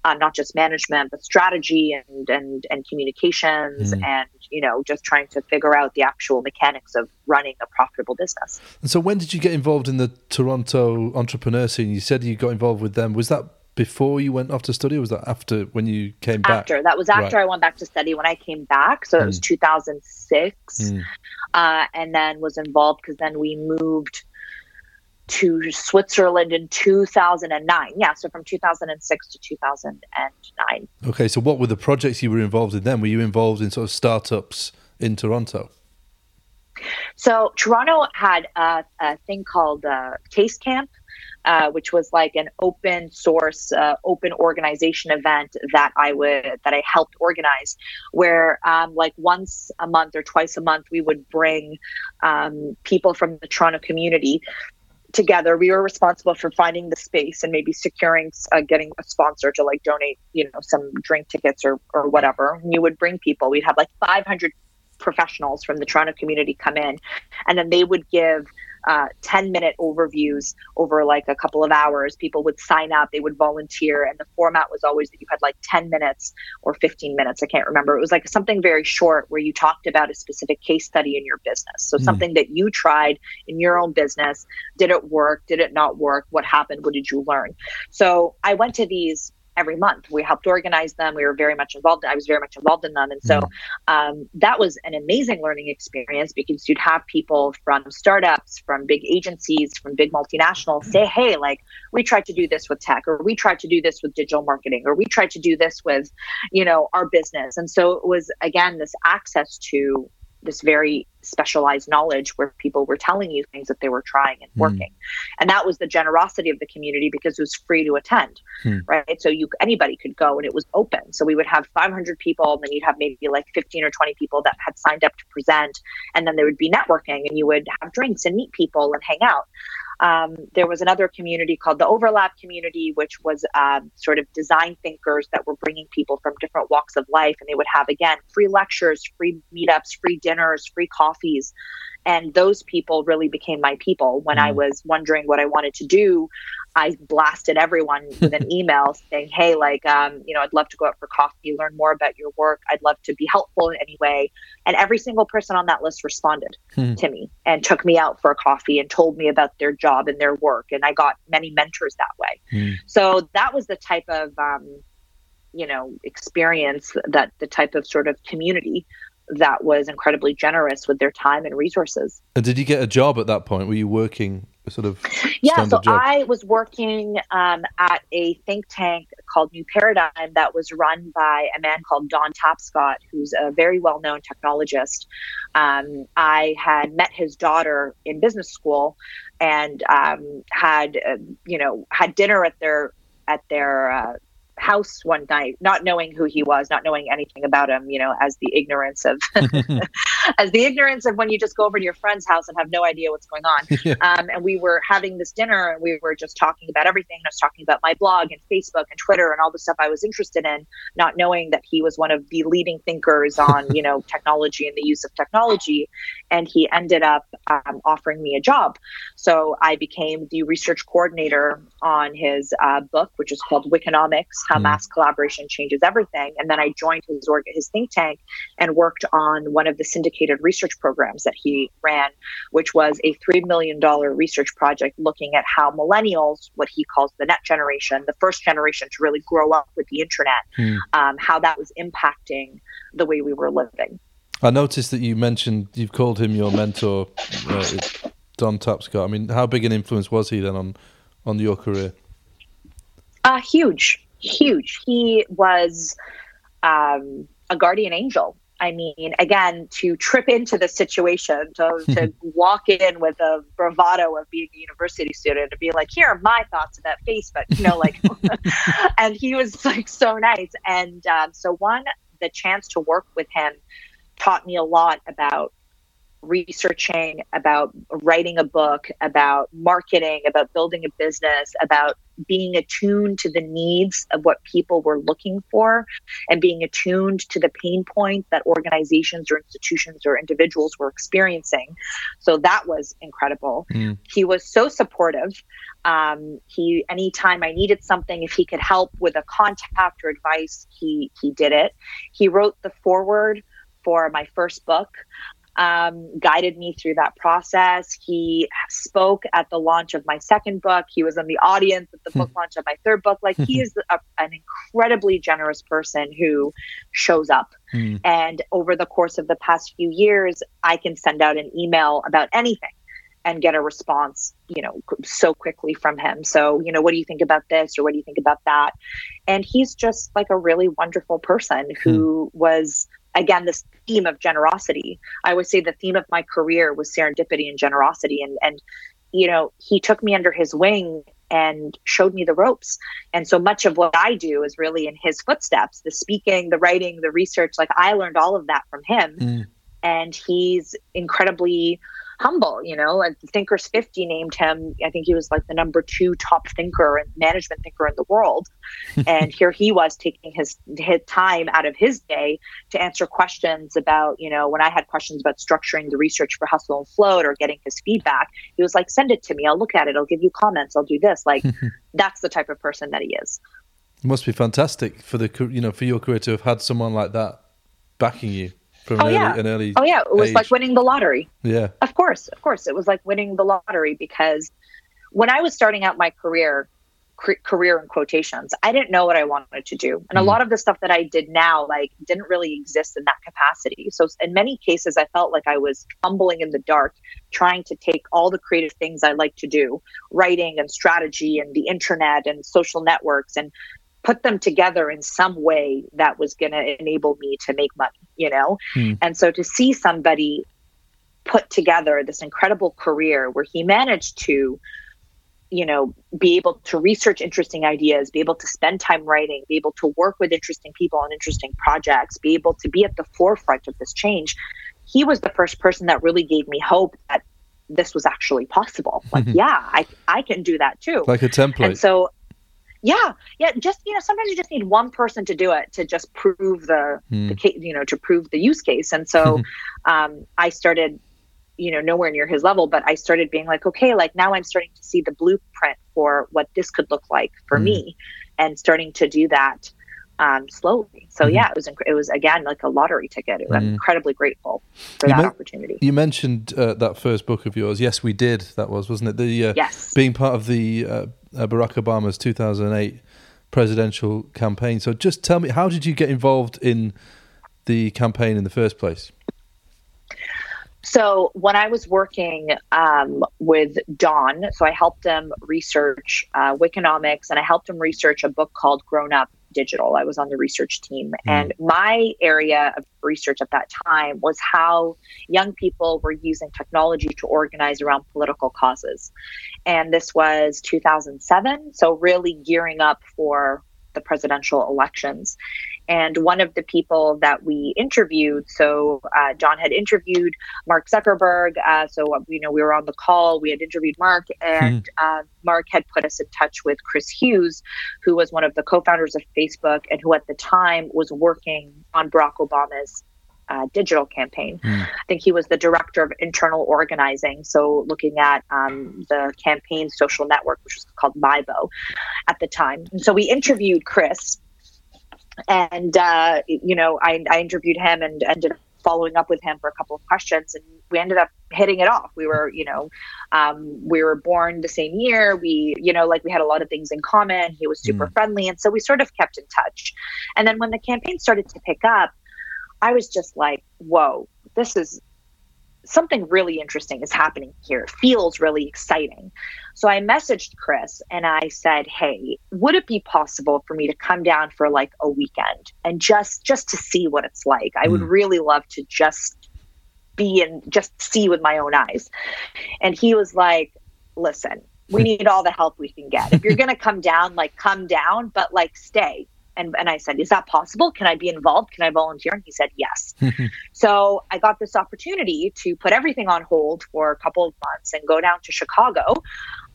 uh, not just management but strategy and and and communications mm. and you know just trying to figure out the actual mechanics of running a profitable business. And so, when did you get involved in the Toronto entrepreneur scene? You said you got involved with them. Was that before you went off to study, or was that after when you came back? After that was after right. I went back to study. When I came back, so it was hmm. 2006, mm. uh, and then was involved because then we moved to Switzerland in 2009. Yeah, so from 2006 to 2009. Okay, so what were the projects you were involved in then? Were you involved in sort of startups in Toronto? So Toronto had a, a thing called uh, Taste Camp, uh, which was like an open source, uh, open organization event that I would that I helped organize, where um, like once a month or twice a month we would bring um, people from the Toronto community together. We were responsible for finding the space and maybe securing, uh, getting a sponsor to like donate, you know, some drink tickets or or whatever. And you would bring people. We'd have like 500 professionals from the Toronto community come in, and then they would give uh, 10 minute overviews over like a couple of hours. People would sign up, they would volunteer, and the format was always that you had like 10 minutes or 15 minutes. I can't remember. It was like something very short where you talked about a specific case study in your business. So mm. something that you tried in your own business. Did it work? Did it not work? What happened? What did you learn? So I went to these every month. We helped organize them. We were very much involved. I was very much involved in them. And so mm. um, that was an amazing learning experience because you'd have people from startups, from big agencies, from big multinationals say, hey, like we tried to do this with tech, or we tried to do this with digital marketing, or we tried to do this with, you know, our business. And so it was, again, this access to this very specialized knowledge where people were telling you things that they were trying and hmm. working mm. and that was the generosity of the community because it was free to attend mm. right so you anybody could go and it was open so we would have 500 people and then you'd have maybe like 15 or 20 people that had signed up to present and then there would be networking and you would have drinks and meet people and hang out um, there was another community called the Overlap community, which was um, sort of design thinkers that were bringing people from different walks of life. And they would have, again, free lectures, free meetups, free dinners, free coffees. And those people really became my people. When mm. I was wondering what I wanted to do, I blasted everyone with an [laughs] email saying, "Hey, like, um, you know, I'd love to go out for coffee, learn more about your work. I'd love to be helpful in any way." And every single person on that list responded hmm. to me and took me out for a coffee and told me about their job and their work. And I got many mentors that way. Hmm. So that was the type of, um, you know, experience that the type of sort of community that was incredibly generous with their time and resources. And did you get a job at that point? Were you working sort of yeah so job? i was working um, at a think tank called new paradigm that was run by a man called don tapscott who's a very well-known technologist um, i had met his daughter in business school and um, had uh, you know had dinner at their at their uh, house one night, not knowing who he was, not knowing anything about him, you know, as the ignorance of [laughs] [laughs] [laughs] as the ignorance of when you just go over to your friend's house and have no idea what's going on. [laughs] Yeah. Um, and we were having this dinner and we were just talking about everything. I was talking about my blog and Facebook and Twitter and all the stuff I was interested in, not knowing that he was one of the leading thinkers on, [laughs] you know, technology and the use of technology. And he ended up um, offering me a job. So I became the research coordinator on his uh, book, which is called Wikinomics How mm. Mass Collaboration Changes Everything. And then I joined his, org- his think tank and worked on one of the syndicated research programs that he ran, which was a $3 million research project looking at how millennials, what he calls the net generation, the first generation to really grow up with the internet, mm. um, how that was impacting the way we were living. I noticed that you mentioned you've called him your mentor, uh, Don Tapscott. I mean, how big an influence was he then on on your career? Uh, huge, huge. He was um, a guardian angel. I mean, again, to trip into the situation, to, to [laughs] walk in with a bravado of being a university student, to be like, here are my thoughts about Facebook, you know, like, [laughs] [laughs] and he was like so nice. And um, so, one, the chance to work with him taught me a lot about researching, about writing a book, about marketing, about building a business, about being attuned to the needs of what people were looking for and being attuned to the pain point that organizations or institutions or individuals were experiencing. So that was incredible. Mm. He was so supportive. Um, he anytime I needed something, if he could help with a contact or advice, he he did it. He wrote the foreword for my first book um, guided me through that process. He spoke at the launch of my second book. He was in the audience at the book hmm. launch of my third book. Like he is a, an incredibly generous person who shows up. Mm. And over the course of the past few years, I can send out an email about anything and get a response, you know, so quickly from him. So, you know, what do you think about this or what do you think about that? And he's just like a really wonderful person who mm. was again this theme of generosity. I would say the theme of my career was serendipity and generosity. And and you know he took me under his wing and showed me the ropes. And so much of what i do is really in his footsteps the speaking the writing the research. Like i learned all of that from him. Mm. and he's incredibly humble, you know, and Thinkers 50 named him, I think he was like the number two top thinker and management thinker in the world. [laughs] and here he was taking his, his time out of his day to answer questions about, you know, when I had questions about structuring the research for Hustle and Float or getting his feedback, he was like, send it to me. I'll look at it. I'll give you comments. I'll do this. Like, [laughs] that's the type of person that he is. It must be fantastic for the, you know, for your career to have had someone like that backing you from oh, an, yeah. early, an early Oh yeah, it was age. like winning the lottery. Yeah. Of course, of course, it was like winning the lottery because when I was starting out my career, career in quotations, I didn't know what I wanted to do, and mm. a lot of the stuff that I did now like didn't really exist in that capacity. So in many cases, I felt like I was fumbling in the dark, trying to take all the creative things I like to do, writing and strategy and the internet and social networks and put them together in some way that was going to enable me to make money, you know? Hmm. And so to see somebody put together this incredible career where he managed to you know be able to research interesting ideas be able to spend time writing be able to work with interesting people on interesting projects be able to be at the forefront of this change he was the first person that really gave me hope that this was actually possible like yeah i i can do that too like a template and so yeah, yeah. Just you know, sometimes you just need one person to do it to just prove the, mm. the case, you know, to prove the use case. And so, [laughs] um, I started, you know, nowhere near his level, but I started being like, okay, like now I'm starting to see the blueprint for what this could look like for mm. me, and starting to do that um, slowly. So mm-hmm. yeah, it was inc- it was again like a lottery ticket. I'm mm. incredibly grateful for you that opportunity. You mentioned uh, that first book of yours. Yes, we did. That was wasn't it? The uh, yes, being part of the uh, uh, Barack Obama's 2008 presidential campaign. So just tell me, how did you get involved in the campaign in the first place? So when I was working um, with Don, so I helped him research uh, and I helped him research a book called Grown Up digital. I was on the research team. Mm. And my area of research at that time was how young people were using technology to organize around political causes. And this was 2007. So, really gearing up for the presidential elections. And one of the people that we interviewed, so uh, Don had interviewed Mark Zuckerberg. Uh, so, you know, we were on the call, we had interviewed Mark, and mm. Mark had put us in touch with Chris Hughes, who was one of the co founders of Facebook and who at the time was working on Barack Obama's uh, digital campaign. Mm. I think he was the director of internal organizing. So, looking at um, the campaign social network, which was called MyBo at the time. And so, we interviewed Chris. And, uh, you know, I, I interviewed him and ended up following up with him for a couple of questions. And we ended up hitting it off. We were, you know, um, we were born the same year. We, you know, like we had a lot of things in common. He was super mm. friendly. And so we sort of kept in touch. And then when the campaign started to pick up, I was just like, whoa, this is something really interesting is happening here. It feels really exciting. So I messaged Chris and I said, "Hey, would it be possible for me to come down for like a weekend and just just to see what it's like? I mm. would really love to just be and just see with my own eyes." And he was like, "Listen, we [laughs] need all the help we can get. If you're going to come down, like come down, but like stay and, and I said, Is that possible? Can I be involved? Can I volunteer? And he said, Yes. [laughs] so I got this opportunity to put everything on hold for a couple of months and go down to Chicago.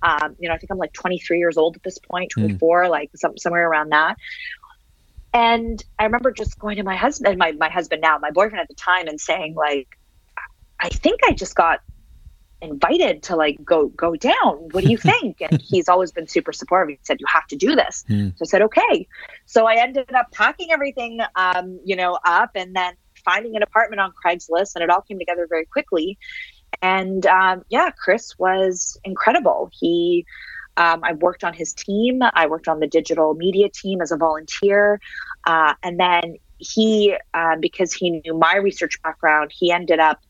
Um, you know, I think I'm like 23 years old at this hmm. 24, mm. like some, somewhere around that. And I remember just going to my husband, my, my husband now, my boyfriend at the time, and saying, like, I think I just got invited to like go go down. What do you [laughs] think? And he's always been super supportive. He said you have to do this. Mm. so i said okay. So i ended up packing everything um, you know up and then finding an apartment on craigslist and it all came together very quickly. And um, yeah chris was incredible. He um, i worked on his team. I worked on the digital media team as a volunteer. Uh, and then he uh, because he knew my research background he ended up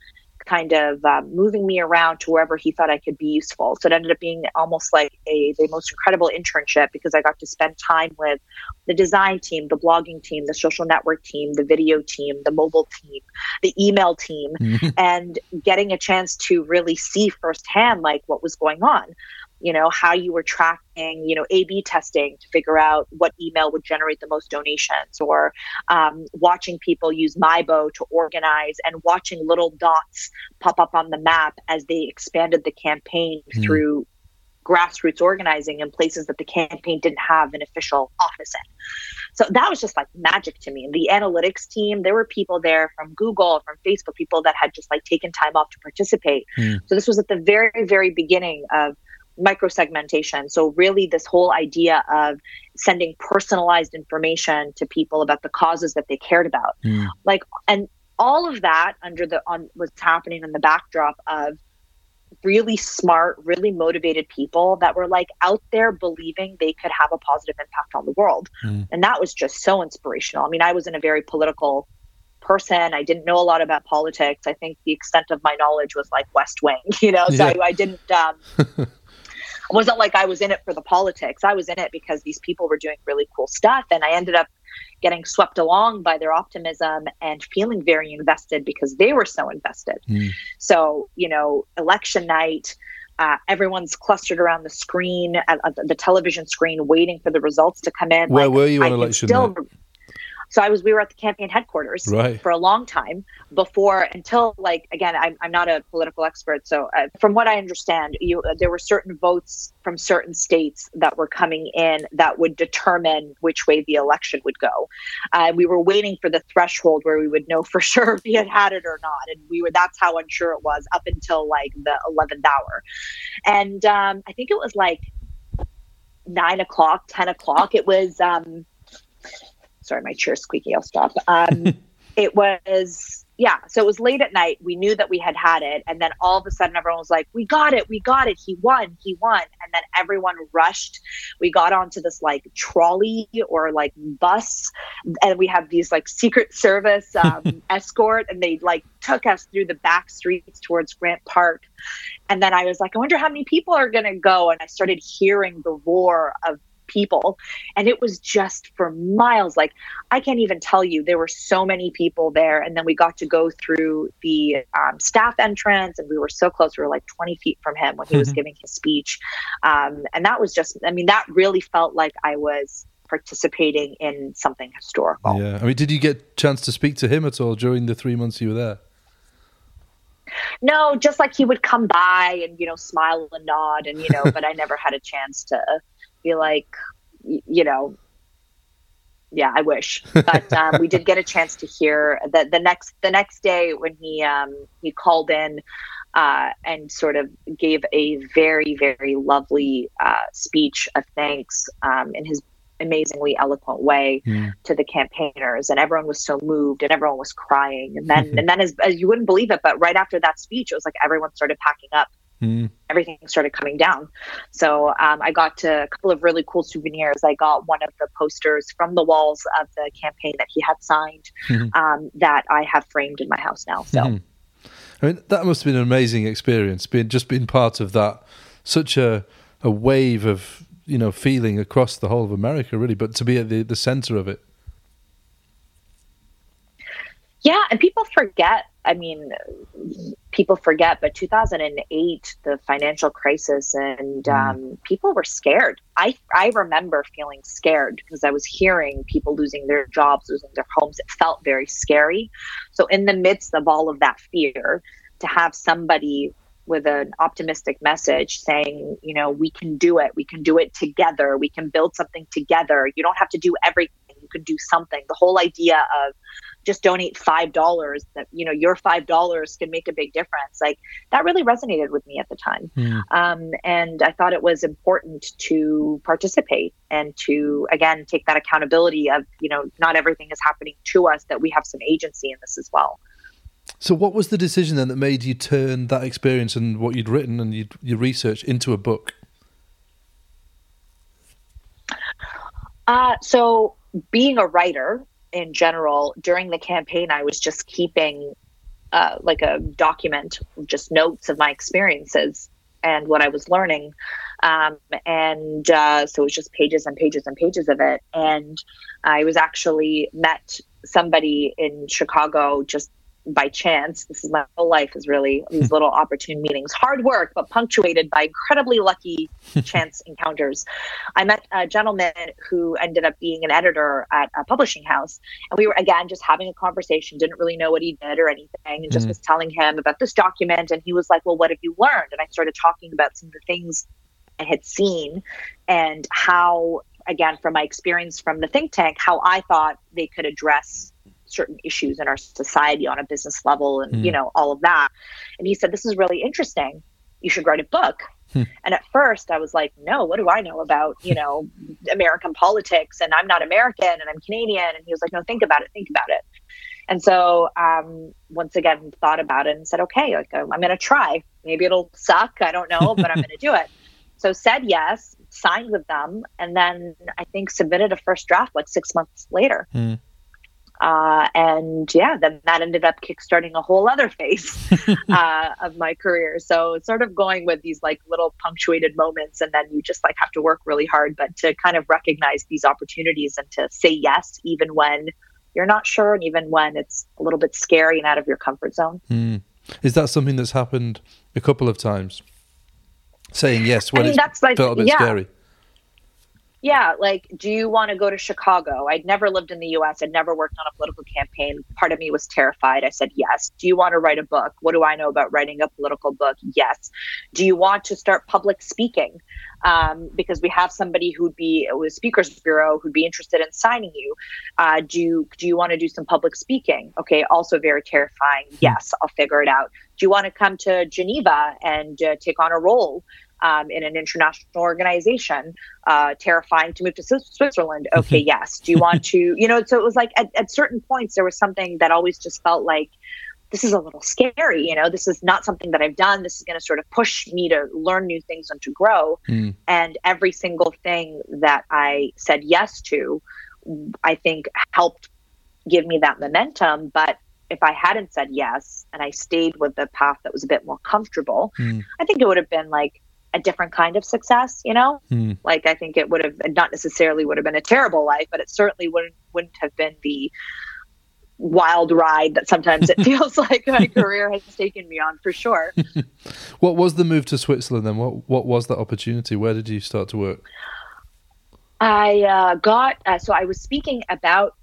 kind of um, moving me around to wherever he thought I could be useful. So it ended up being almost like a the most incredible internship because I got to spend time with the design team, the blogging team, the social network team, the video team, the mobile team, the email team, mm-hmm. and getting a chance to really see firsthand like what was going on you know how you were tracking you know a b testing to figure out what email would generate the most donations or um, watching people use mybo to organize and watching little dots pop up on the map as they expanded the campaign mm. through grassroots organizing in places that the campaign didn't have an official office in. So that was just like magic to me. And the analytics team, there were people there from Google, from Facebook, people that had just like taken time off to participate. Mm. So this was at the very, very beginning of microsegmentation. So, really, this whole idea of sending personalized information to people about the causes that they cared about, mm. like, and all of that under the on what's happening in the backdrop of really smart, really motivated people that were like out there believing they could have a positive impact on the world. Mm. And that was just so inspirational. I mean, I was in a very political person. I didn't know a lot about politics. I think the extent of my knowledge was like West Wing, [laughs] you know, so yeah. I, I, didn't um, [laughs] wasn't like I was in it for the politics. I was in it because these people were doing really cool stuff. And I ended up getting swept along by their optimism and feeling very invested because they were so invested. Mm. So, you know, election night, uh, everyone's clustered around the screen, uh, the television screen, waiting for the results to come in. Where like, were you on I election still, night? So I was, we were at the campaign headquarters right. for a long time before, until like, again, I'm, I'm not a political expert. So uh, from what I understand, you, uh, there were certain votes from certain states that were coming in that would determine which way the election would go. Uh, we were waiting for the threshold where we would know for [laughs] sure if he had had it or not. And we were, that's how unsure it was up until like the 11th hour. And um, I think it was like nine o'clock, 10 o'clock. It was, um, sorry, my chair's squeaky. I'll stop. Um, [laughs] it was yeah so it was late at night. We knew that we had had it. And then all of a sudden everyone was like we got it. We got it. He won. He won. And then everyone rushed. We got onto this like trolley or like bus. And we have these like secret service [laughs] um, escort. And they like took us through the back streets towards grant park. And then i was like i wonder how many people are going to go. And i started hearing the roar of people and it was just for miles like i can't even tell you there were so many people there and then we got to go through the um, staff entrance and we were so close we were like 20 feet from him when he was mm-hmm. giving his speech um, and that was just i mean that really felt like i was participating in something historical. Yeah. I mean, did you get a chance to speak to him at all during the three months you were there? No, just like he would come by and, you know, smile and nod and, you know, but I [laughs] never had a chance to be like, you know, yeah, I wish. But um, we did get a chance to hear that the next the next day when he um, he called in uh, and sort of gave a very very lovely uh, speech of thanks um, in his amazingly eloquent way mm. to the campaigners and everyone was so moved and everyone was crying and then [laughs] and then as, as, you wouldn't believe it but right after that speech it was like everyone started packing up mm. everything started coming down so um, i got to a couple of really cool souvenirs i got one of the posters from the walls of the campaign that he had signed mm-hmm. um, that i have framed in my house now so mm-hmm. i mean that must have been an amazing experience being just being part of that such a a wave of you know feeling across the whole of America, really. But to be at the the center of it. Yeah, and people forget. I mean, people forget, but 2008, the financial crisis, and mm. um, people were scared. I I remember feeling scared because I was hearing people losing their jobs, losing their homes. It felt very scary. So, in the midst of all of that fear, to have somebody with an optimistic message saying, you know, we can do it. We can do it together. We can build something together. You don't have to do everything. You can do something. The whole idea of just donate five dollars that you know your five dollars can make a big difference like that really resonated with me at the time mm. um, and i thought it was important to participate and to again take that accountability of you know not everything is happening to us that we have some agency in this as well so, what was the decision then that made you turn that experience and what you'd written and you'd, your research into a book? Uh, so, being a writer in general, during the campaign, I was just keeping uh, like a document, just notes of my experiences and what I was learning. Um, and uh, so it was just pages and pages and pages of it. And I was actually met somebody in Chicago just by chance. This is my whole life is really [laughs] these little opportune meetings. Hard work, but punctuated by incredibly lucky [laughs] chance encounters. I met a gentleman who ended up being an editor at a publishing house. And we were, again, just having a conversation, didn't really know what he did or anything, and just mm-hmm. was telling him about this document. And he was like, Well, what have you learned? And I started talking about some of the things I had seen and how, again, from my experience from the think tank, how I thought they could address certain issues in our society on a business level and mm. you know all of that. And he said this is really interesting. You should write a book. Hmm. and at first i was like no what do i know about you [laughs] know american politics? And i'm not american and i'm canadian. And he was like no think about it think about it. And so um, once again thought about it and said okay like i'm, I'm going to try. Maybe it'll suck. I don't know but i'm going to do it. [laughs] So said yes signed with them and then i think submitted a first draft like six months later. Mm. Uh, and yeah, then that ended up kickstarting a whole other phase [laughs] uh, of my career. So sort of going with these like little punctuated moments, and then you just like have to work really hard, but to kind of recognize these opportunities and to say yes, even when you're not sure, and even when it's a little bit scary and out of your comfort zone. Mm. Is that something that's happened a couple of times? Saying yes when I mean, it's that's like, felt a bit yeah. scary yeah, like, do you want to go to Chicago? I'd never lived in the US. I'd never worked on a political campaign. Part of me was terrified. I said, yes. Do you want to write a book? What do I know about writing a political book? Yes. Do you want to start public speaking? Um, because we have somebody who'd be with Speakers Bureau who'd be interested in signing you. Uh, do you, do you want to do some public speaking? Okay, also very terrifying. Yes, I'll figure it out. Do you want to come to Geneva and uh, take on a role? Um, in an international organization. Uh, terrifying to move to Switzerland. [laughs] Okay, yes. Do you want to, you know, so it was like at, at certain points, there was something that always just felt like, this is a little scary. You know, this is not something that I've done. This is going to sort of push me to learn new things and to grow. Mm. And every single thing that I said yes to, I think helped give me that momentum. But if I hadn't said yes and I stayed with the path that was a bit more comfortable, mm. I think it would have been like a different kind of success, you know? Hmm. Like I think it would have not necessarily would have been a terrible life, but it certainly wouldn't wouldn't have been the wild ride that sometimes it [laughs] feels like my [laughs] career has taken me on for sure. [laughs] what was the move to Switzerland then? What what was that opportunity? Where did you start to work? I uh, got uh, so I was speaking about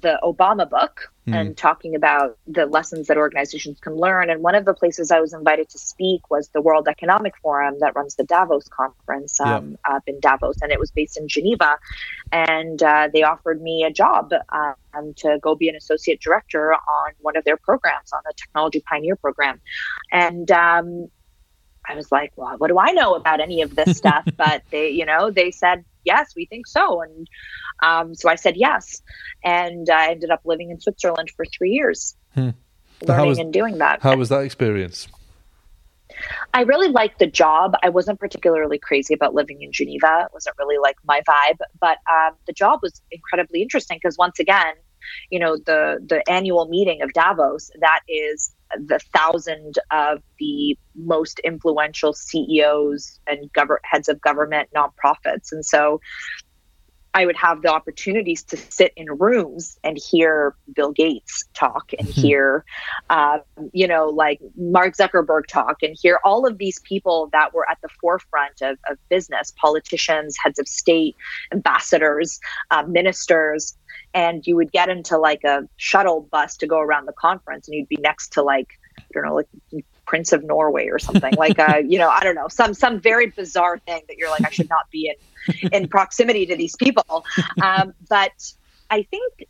the Obama book mm. and talking about the lessons that organizations can learn. And one of the places I was invited to speak was the World Economic Forum that runs the Davos conference um, yep. up in Davos, and it was based in Geneva. And uh, they offered me a job um, to go be an associate director on one of their programs, on the Technology Pioneer program. And um, I was like, well, what do I know about any of this [laughs] stuff? but they, you know, they said, yes, we think so. And um, so I said yes. And I ended up living in Switzerland for three years, hmm. learning was, and doing that. How was that experience? I really liked the job. I wasn't particularly crazy about living in Geneva. It wasn't really like my vibe, but um, the job was incredibly interesting because once again, you know, the the annual meeting of Davos that is the thousand of the most influential CEOs and gov- heads of government nonprofits. And so I would have the opportunities to sit in rooms and hear Bill Gates talk and mm-hmm. hear, uh, you know, like Mark Zuckerberg talk and hear all of these people that were at the forefront of, of business politicians, heads of state, ambassadors, uh, ministers. And you would get into like a shuttle bus to go around the conference and you'd be next to like, I don't know, like Prince of Norway or something. Like uh, you know I don't know some some very bizarre thing that you're like I should not be in in proximity to these people. Um, but I think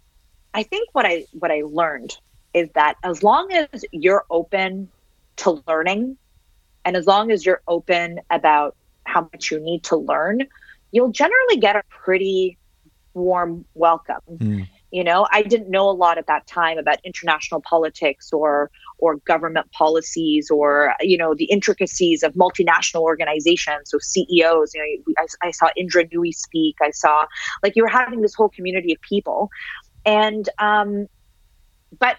I think what I what I learned is that as long as you're open to learning and as long as you're open about how much you need to learn you'll generally get a pretty warm welcome. Mm you know i didn't know a lot at that time about international politics or or government policies or you know the intricacies of multinational organizations so ceos you know I, I saw indra nooyi speak i saw like you were having this whole community of people. And um but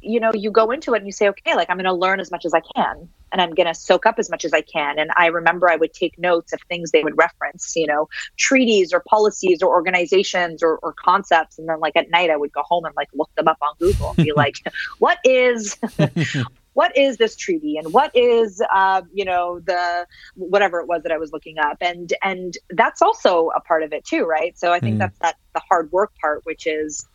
you know, you go into it and you say, okay, like I'm going to learn as much as I can and I'm going to soak up as much as I can. And I remember I would take notes of things they would reference, you know, treaties or policies or organizations or, or concepts. And then like at night I would go home and like look them up on Google and be [laughs] like, what is, [laughs] what is this treaty and what is, uh, you know, the, whatever it was that I was looking up. And, and that's also a part of it too. Right. So I think mm. that's that the hard work part, which is,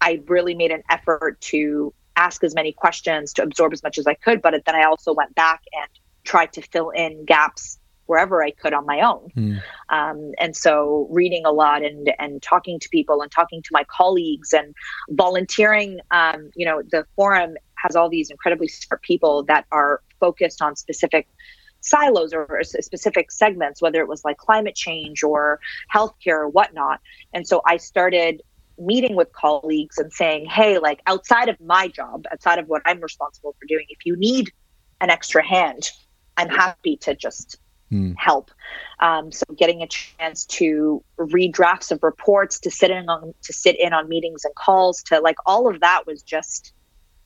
I really made an effort to ask as many questions to absorb as much as I could. But then I also went back and tried to fill in gaps wherever I could on my own. Mm. Um, and so reading a lot and and talking to people and talking to my colleagues and volunteering. Um, you know, the forum has all these incredibly smart people that are focused on specific silos or specific segments, whether it was like climate change or healthcare or whatnot. And so I started meeting with colleagues and saying, hey, like outside of my job, outside of what I'm responsible for doing, if you need an extra hand, I'm happy to just mm. help. Um, so getting a chance to read drafts of reports, to sit in on to sit in on meetings and calls, to like all of that was just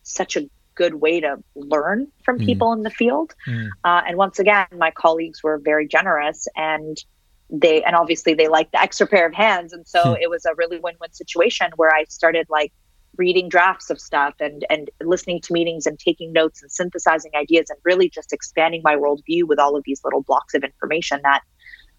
such a good way to learn from mm. people in the field. Mm. Uh, and once again, my colleagues were very generous and they and obviously they liked the extra pair of hands. And so hmm. it was a really win-win situation where i started like reading drafts of stuff and and listening to meetings and taking notes and synthesizing ideas and really just expanding my worldview with all of these little blocks of information that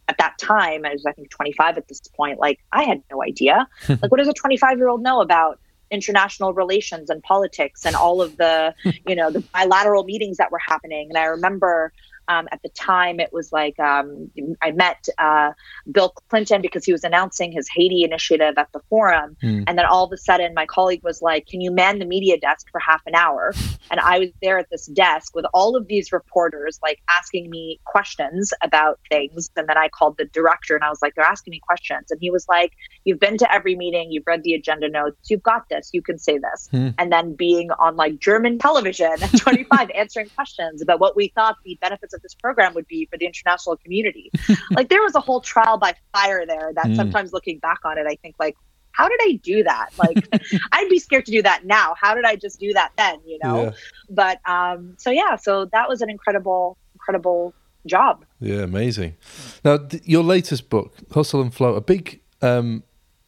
at that time i was i think 25 at this point like i had no idea. Like what does a 25 year old know about international relations and politics and all of the [laughs] you know the bilateral meetings that were happening? And i remember um, at the time, it was like um, I met uh, Bill Clinton because he was announcing his Haiti initiative at the forum. Mm. And then all of a sudden, my colleague was like, Can you man the media desk for half an hour? [laughs] And I was there at this desk with all of these reporters, like asking me questions about things. And then I called the director and I was like, They're asking me questions. And he was like, You've been to every meeting, you've read the agenda notes, you've got this, you can say this. Mm. And then being on like German television at 25, [laughs] answering questions about what we thought the benefits of this program would be for the international community. [laughs] like there was a whole trial by fire there that mm. sometimes looking back on it, I think like, how did I do that? Like, [laughs] I'd be scared to do that now. How did I just do that then? You know. Yeah. But um, so yeah, so that was an incredible, incredible job. Yeah, amazing. Now, th- your latest book, Hustle and Float, a big um,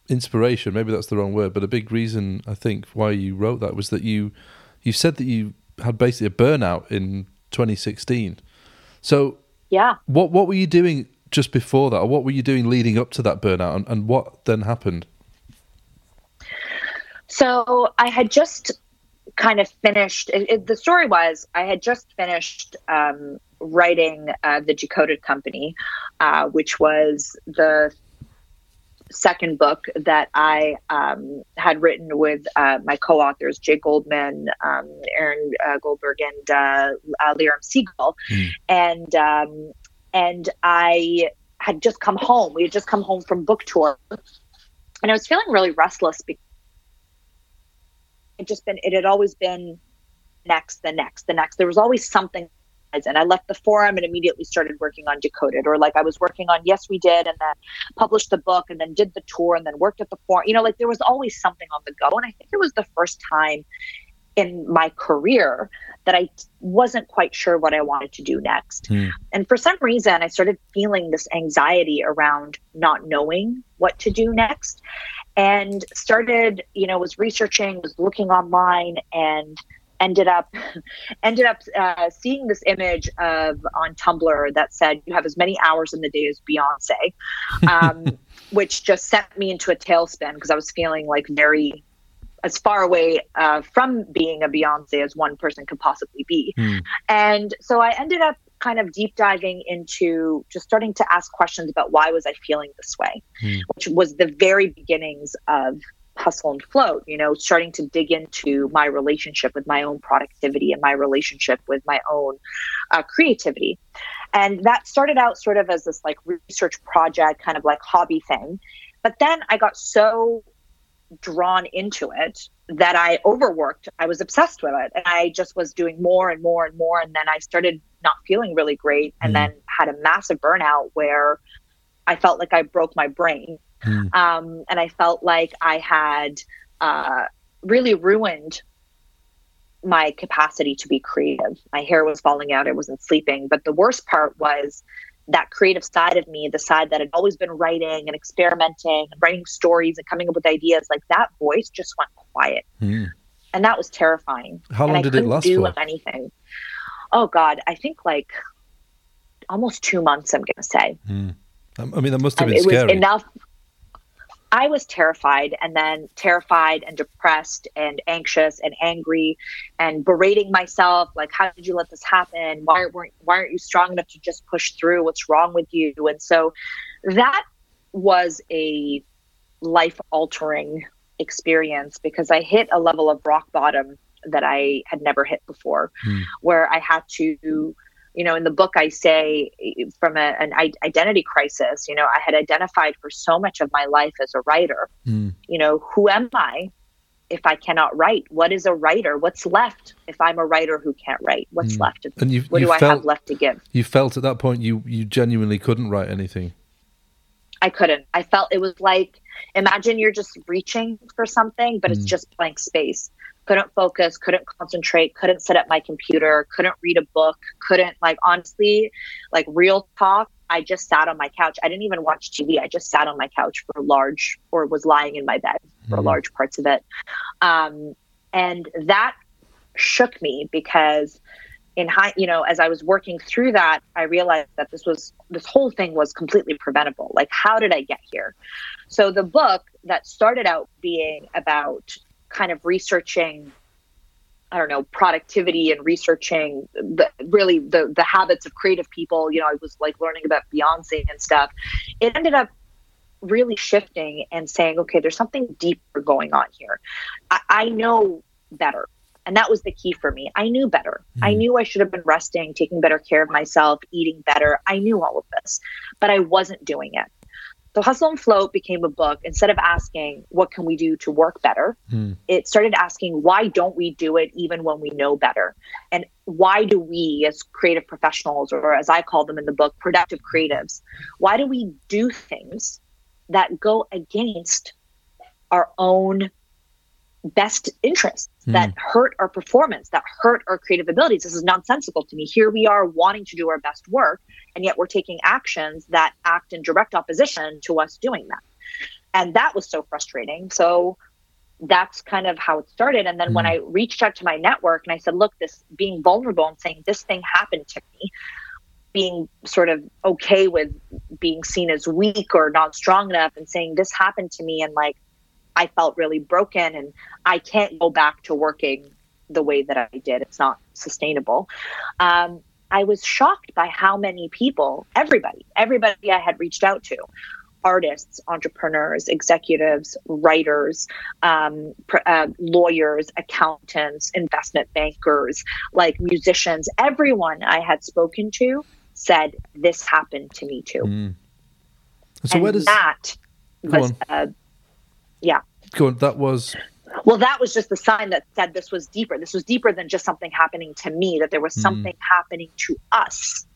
inspiration. Maybe that's the wrong word, but a big reason I think why you wrote that was that you you said that you had basically a burnout in 2016. So yeah, what what were you doing just before that, or what were you doing leading up to that burnout, and, and what then happened? So I had just kind of finished. It, it, the story was I had just finished um, writing uh, the Decoded Company, uh, which was the second book that I um, had written with uh, my co-authors Jay Goldman, um, Aaron uh, Goldberg, and uh, uh Leerom Segal, mm. and um, and I had just come home. We had just come home from book tour, and I was feeling really restless because it just been it had always been next, the next, the next. There was always something and I left the forum and immediately started working on Decoded, or like I was working on Yes We Did, and then published the book, and then did the tour, and then worked at the forum. You know, like there was always something on the go, and I think it was the first time in my career that I wasn't quite sure what I wanted to do next. Hmm. And for some reason, I started feeling this anxiety around not knowing what to do next and started, you know, was researching, was looking online and ended up [laughs] ended up uh, seeing this image of on Tumblr that said you have as many hours in the day as Beyonce, [laughs] um, which just sent me into a tailspin because I was feeling like very as far away uh, from being a Beyonce as one person could possibly be. Mm. And so I ended up kind of deep diving into just starting to ask questions about why was I feeling this way, mm. which was the very beginnings of hustle and float you know starting to dig into my relationship with my own productivity and my relationship with my own uh, creativity. And that started out sort of as this like research project kind of like hobby thing. But then i got so drawn into it that i overworked. I was obsessed with it. And i just was doing more and more and more. And then i started not feeling really great. And mm. then had a massive burnout where i felt like i broke my brain Mm. Um, and I felt like I had uh, really ruined my capacity to be creative. My hair was falling out, I wasn't sleeping. But the worst part was that creative side of me, the side that had always been writing and experimenting and writing stories and coming up with ideas, like that voice just went quiet. Mm. And that was terrifying. How long did it last do for? anything. Oh God, I think like almost two months. I'm going to say. Mm. I mean, that must have been it scary. Was enough. I was terrified and then terrified and depressed and anxious and angry and berating myself like how did you let this happen? Why weren't why aren't you strong enough to just push through? What's wrong with you? And so that was a life altering experience because I hit a level of rock bottom that I had never hit before hmm. where I had to you know in the book i say from a, an identity crisis you know i had identified for so much of my life as a writer. Mm. you know who am i if i cannot write? What is a writer? What's left if i'm a writer who can't write? What's mm. left and you, what you do felt, i have left to give? you felt at that point you you genuinely couldn't write anything? I couldn't. I felt it was like imagine you're just reaching for something but mm. it's just blank space couldn't focus, couldn't concentrate, couldn't set up my computer, couldn't read a book, couldn't like honestly, like real talk. I just sat on my couch. I didn't even watch TV. I just sat on my couch for large or was lying in my bed for mm. large parts of it. Um, and that shook me because in high, you know, as I was working through that, I realized that this was this whole thing was completely preventable. Like, how did I get here? So the book that started out being about kind of researching I don't know, productivity and researching the, really the the habits of creative people. You know, I was like learning about Beyonce and stuff. It ended up really shifting and saying, okay, there's something deeper going on here. I, I know better. And that was the key for me. I knew better. Mm. I knew I should have been resting, taking better care of myself, eating better. I knew all of this, but I wasn't doing it. So Hustle and Float became a book. Instead of asking, what can we do to work better? Mm. It started asking, why don't we do it even when we know better? And why do we, as creative professionals, or as I call them in the book, productive creatives, why do we do things that go against our own best interests mm. that hurt our performance, that hurt our creative abilities. This is nonsensical to me. Here we are wanting to do our best work, and yet we're taking actions that act in direct opposition to us doing that. And that was so frustrating. So that's kind of how it started. And then mm. when hmm. I reached out to my network and I said, look, this being vulnerable and saying this thing happened to me, being sort of okay with being seen as weak or not strong enough and saying this happened to me and like I felt really broken and I can't go back to working the way that I did. It's not sustainable. Um, I was shocked by how many people, everybody, everybody I had reached out to, artists, entrepreneurs, executives, writers, um, pr- uh, lawyers, accountants, investment bankers, like musicians, everyone I had spoken to said, This happened to me too. Mm. So, and where does that was, on. Yeah. go on, that was Well, that was just the sign that said this was deeper. This was deeper than just something happening to me, that there was Mm. something happening to us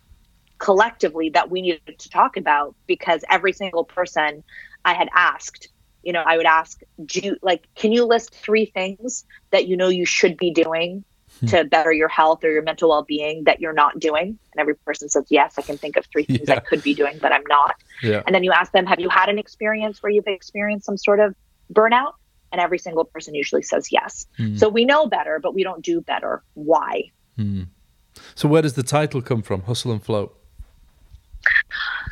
collectively that we needed to talk about because every single person I had asked, you know, I would ask, do you, like, can you list three things that you know you should be doing Hmm. to better your health or your mental well being that you're not doing? And every person says, yes, I can think of three things Yeah. I could be doing, but I'm not. yeah. And then you ask them, have you had an experience where you've experienced some sort of burnout? And every single person usually says yes. Mm. So we know better, but we don't do better. Why? Mm. So where does the title come from? Hustle and float.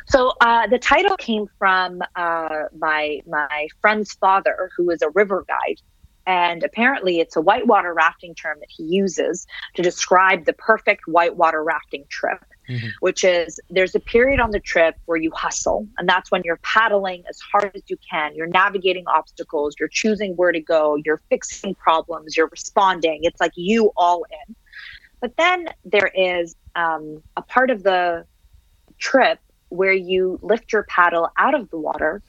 So uh, the title came from uh, my my friend's father, who is a river guide, and apparently it's a whitewater rafting term that he uses to describe the perfect whitewater rafting trip. Mhm. Which is there's a period on the trip where you hustle, and that's when you're paddling as hard as you can. You're navigating obstacles, you're choosing where to go, you're fixing problems, you're responding. It's like you all in. But then there is um, a part of the trip where you lift your paddle out of the water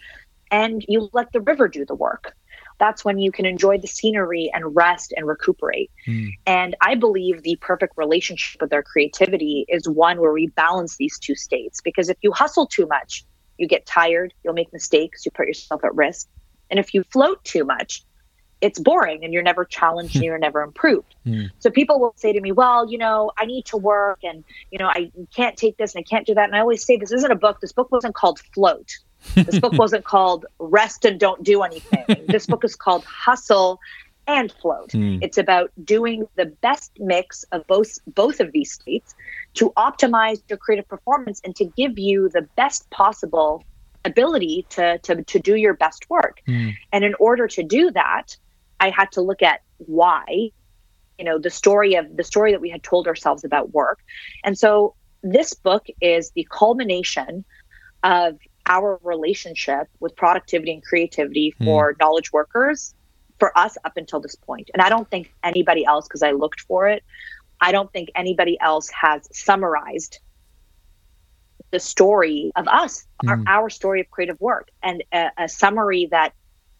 and you let the river do the work. That's when you can enjoy the scenery and rest and recuperate. Mm. And I believe the perfect relationship with our creativity is one where we balance these two states. Because if you hustle too much, you get tired, you'll make mistakes, you put yourself at risk. And if you float too much, it's boring and you're never challenged and [laughs] you're never improved. Mm. So people will say to me, well, you know, I need to work and, you know, I can't take this and I can't do that. And I always say, this isn't a book. This book wasn't called Float. This book wasn't called Rest and Don't Do Anything. [laughs] this book is called Hustle and Float. Mm. It's about doing the best mix of both both of these states to optimize your creative performance and to give you the best possible ability to to, to do your best work. Mm. And in order to do that, I had to look at why, you know, the story of the story that we had told ourselves about work. And so this book is the culmination of our relationship with productivity and creativity for knowledge workers for us up until this point. And I don't think anybody else, because I looked for it, I don't think anybody else has summarized the story of us, our, Mm. our story of creative work, and a, a summary that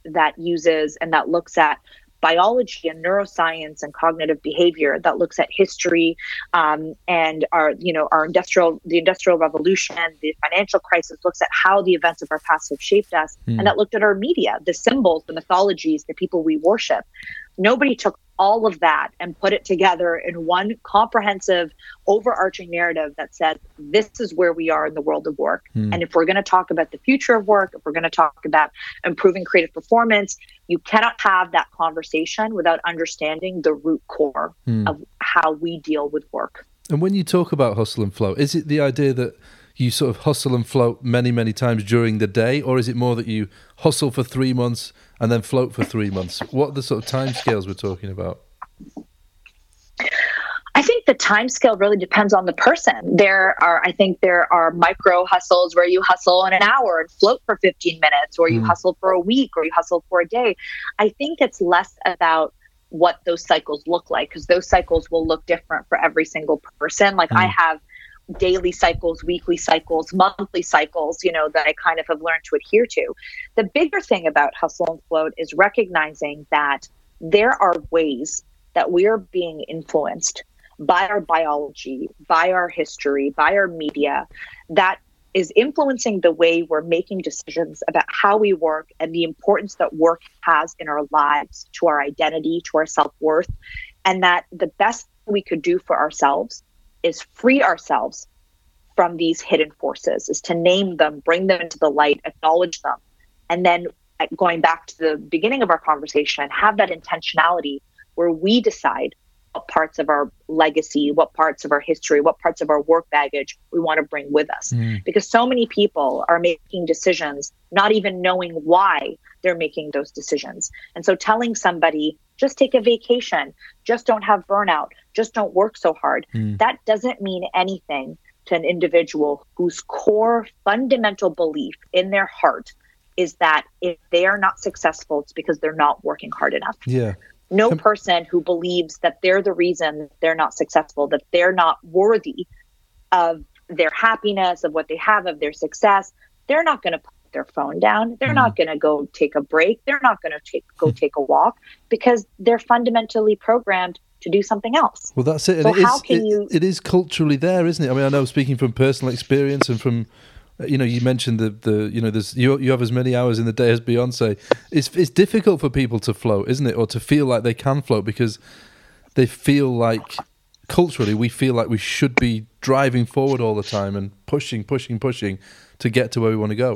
that uses and that looks at biology and neuroscience and cognitive behavior that looks at history um, and our you know our industrial the industrial revolution the financial crisis looks at how the events of our past have shaped us Hmm. and that looked at our media the symbols the mythologies the people we worship nobody took all of that and put it together in one comprehensive overarching narrative that said this is where we are in the world of work Hmm. and if we're going to talk about the future of work if we're going to talk about improving creative performance you cannot have that conversation without understanding the root core Mm. of how we deal with work And when you talk about hustle and flow is it the idea that you sort of hustle and float many, many times during the day, or is it more that you hustle for three months and then float for three months? What are the sort of time scales we're talking about? I think the time scale really depends on the person. There are, I think there are micro hustles where you hustle in an hour and float for 15 minutes, or you Mm. hustle for a week, or you hustle for a day. I think it's less about what those cycles look like because those cycles will look different for every single person. Like I Mm. have daily cycles, weekly cycles, monthly cycles, you know, that I kind of have learned to adhere to. The bigger thing about hustle and float is recognizing that there are ways that we are being influenced by our biology, by our history, by our media that is influencing the way we're making decisions about how we work and the importance that work has in our lives, to our identity, to our self worth. And that the best we could do for ourselves is free ourselves from these hidden forces, is to name them, bring them into the light, acknowledge them. And then going back to the beginning of our conversation, have that intentionality where we decide what parts of our legacy, what parts of our history, what parts of our work baggage we want to bring with us. Mm. Because so many people are making decisions not even knowing why they're making those decisions. And so telling somebody, just take a vacation, just don't have burnout, just don't work so hard, mm. that doesn't mean anything to an individual whose core fundamental belief in their heart is that if they are not successful, it's because they're not working hard enough. Yeah. No person who believes that they're the reason they're not successful, that they're not worthy of their happiness, of what they have, of their success, they're not going to put their phone down. They're mm. not going to go take a break. They're not going to take go take a walk because they're fundamentally programmed to do something else. Well, that's it. So and how is, can it, you? It is culturally there, isn't it? I mean, I know speaking from personal experience and from uh, you know, you mentioned the the you know, there's you you have as many hours in the day as Beyonce. It's it's difficult for people to float, isn't it, or to feel like they can float because they feel like culturally we feel like we should be driving forward all the time and pushing, pushing, pushing to get to where we want to go.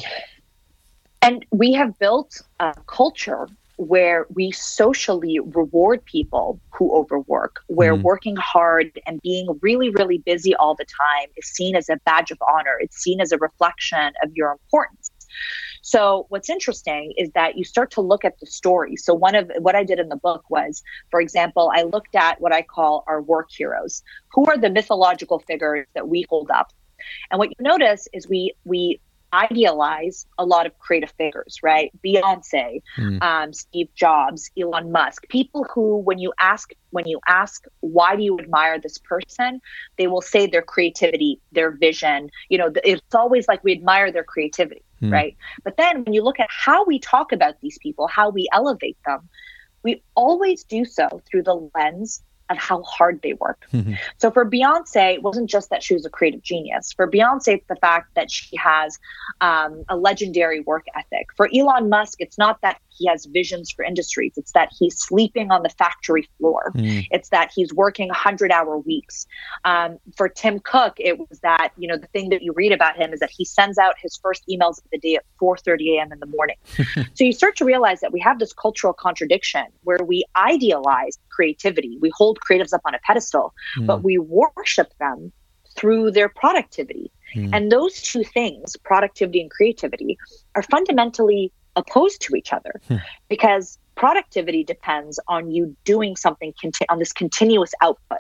And we have built a culture where we socially reward people who overwork, where mm. working hard and being really, really busy all the time is seen as a badge of honor. It's seen as a reflection of your importance. So what's interesting is that you start to look at the story. So one of what I did in the book was, for example, I looked at what I call our work heroes. Who are the mythological figures that we hold up? And what you notice is we we idealize a lot of creative figures, right? Beyonce, mm. um, Steve Jobs, Elon Musk, people who, when you ask, when you ask, why do you admire this person? They will say their creativity, their vision. You know, it's always like we admire their creativity, mm. right? But then when you look at how we talk about these people, how we elevate them, we always do so through the lens of how hard they work. Mm-hmm. So for Beyonce, it wasn't just that she was a creative genius. For Beyonce, it's the fact that she has um, a legendary work ethic. For Elon Musk, it's not that he has visions for industries. It's that he's sleeping on the factory floor. Mm. It's that he's working 100 hour weeks. Um, for Tim Cook, it was that, you know, the thing that you read about him is that he sends out his first emails of the day at 4.30 a.m. in the morning. [laughs] so you start to realize that we have this cultural contradiction where we idealize creativity. We hold creatives up on a pedestal, mm. but we worship them through their productivity. Mm. And those two things, productivity and creativity, are fundamentally opposed to each other hmm. because productivity depends on you doing something conti- on this continuous output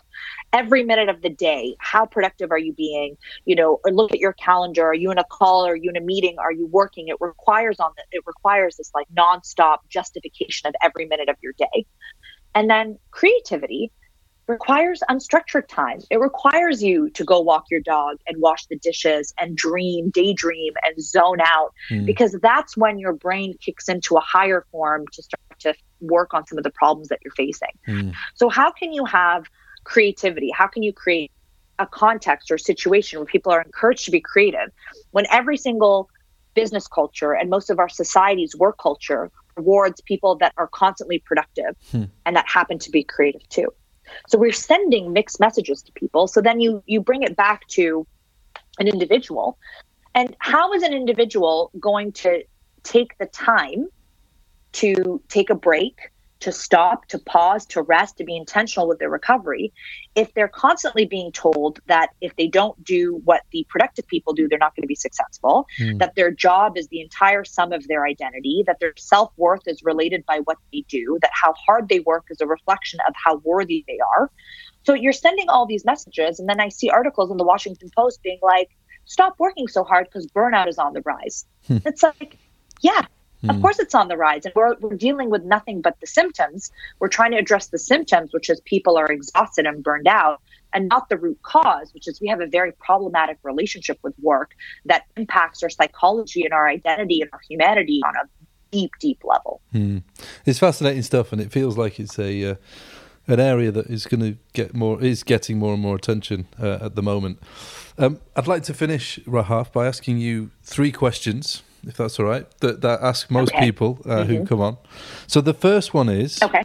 every minute of the day how productive are you being you know or look at your calendar are you in a call are you in a meeting are you working it requires on the, it requires this like nonstop justification of every minute of your day and then creativity requires unstructured time. It requires you to go walk your dog and wash the dishes and dream, daydream, and zone out mm. because that's when your brain kicks into a higher form to start to work on some of the problems that you're facing. Mm. So, how can you have creativity? How can you create a context or situation where people are encouraged to be creative when every single business culture and most of our society's work culture rewards people that are constantly productive hmm. and that happen to be creative too. So we're sending mixed messages to people. So then you you bring it back to an individual. And how is an individual going to take the time to take a break, to stop, to pause, to rest, to be intentional with their recovery, if they're constantly being told that if they don't do what the productive people do, they're not going to be successful, mm. that their job is the entire sum of their identity, that their self worth is related by what they do, that how hard they work is a reflection of how worthy they are. So you're sending all these messages, and then I see articles in the Washington Post being like, stop working so hard because burnout is on the rise. Hmm. It's like, yeah, of hmm. course, it's on the rise, and we're, we're dealing with nothing but the symptoms. We're trying to address the symptoms, which is people are exhausted and burned out, and not the root cause, which is we have a very problematic relationship with work that impacts our psychology and our identity and our humanity on a deep, deep level. Hmm. It's fascinating stuff, and it feels like it's a uh, an area that is going to get more is getting more and more attention uh, at the moment. Um, I'd like to finish Rahaf by asking you three questions if that's all right, that, that ask most okay. people uh, mm-hmm. who come on. So the first one is okay.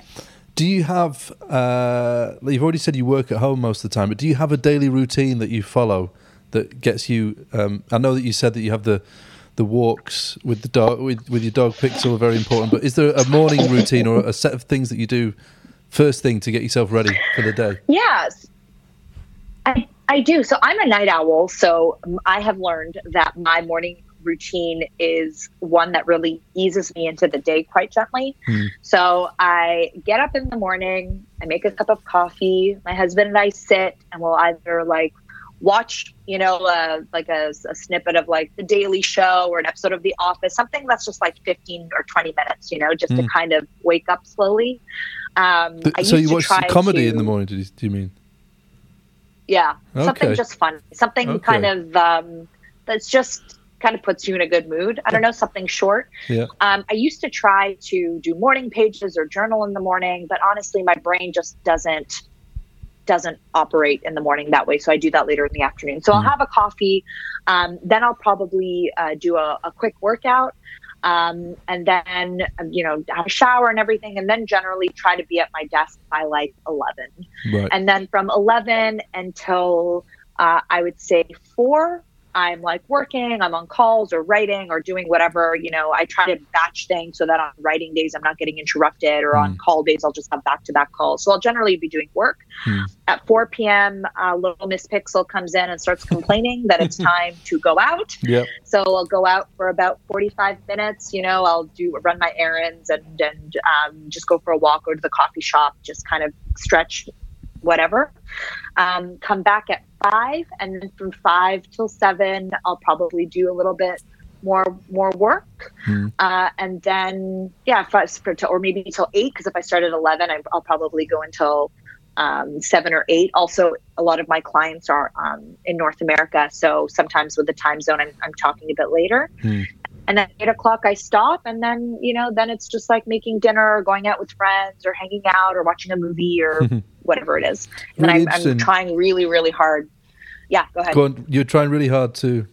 Do you have, uh, you've already said you work at home most of the time, but do you have a daily routine that you follow that gets you? Um, I know that you said that you have the the walks with the dog with, with your dog Pixel are very important, but is there a morning routine or a set of things that you do first thing to get yourself ready for the day? Yes. I, I do. So I'm a night owl. So I have learned that my morning routine is one that really eases me into the day quite gently. Hmm. So I get up in the morning, I make a cup of coffee. My husband and I sit and we'll either like watch, you know, uh, like a, a snippet of like the Daily Show or an episode of The Office, something that's just like 15 or 20 minutes, you know, just to Hmm. kind of wake up slowly. Um, Th- I so you watch comedy to- in the morning? Do you, do you mean? yeah, Okay. something just fun, something Okay. kind of um, that's just kind of puts you in a good mood. I don't know, something short. Yeah. Um, I used to try to do morning pages or journal in the morning, but honestly, my brain just doesn't doesn't operate in the morning that way. So I do that later in the afternoon. So I'll Mm. have a coffee, um, then I'll probably uh, do a, a quick workout. Um, and then, um, you know, have a shower and everything, and then generally try to be at my desk by like 11 Right. and then from 11 until uh, i would say 4 i'm like working i'm on calls or writing or doing whatever you know i try to batch things so that on writing days i'm not getting interrupted or on Mm. call days i'll just have back-to-back calls so i'll generally be doing work Mm. at 4 p.m uh, little miss pixel comes in and starts complaining that it's [laughs] time to go out Yep. so I'll go out for about 45 minutes. You know, I'll do run my errands and and um, just go for a walk, go to the coffee shop, just kind of stretch, whatever. Um, come back at five, and then from five till seven, I'll probably do a little bit more more work, Hmm. uh, and then yeah, I, for, or maybe till eight. Because if I start at 11, I, I'll probably go until um, seven or eight. Also, a lot of my clients are um, in North America, so sometimes with the time zone, I'm, I'm talking a bit later. Hmm. And then eight o'clock, I stop, and then you know, then it's just like making dinner, or going out with friends, or hanging out, or watching a movie, or [laughs] whatever it is. And Really I'm, I'm trying really, really hard. Yeah, go ahead. Go on. You're trying really hard to.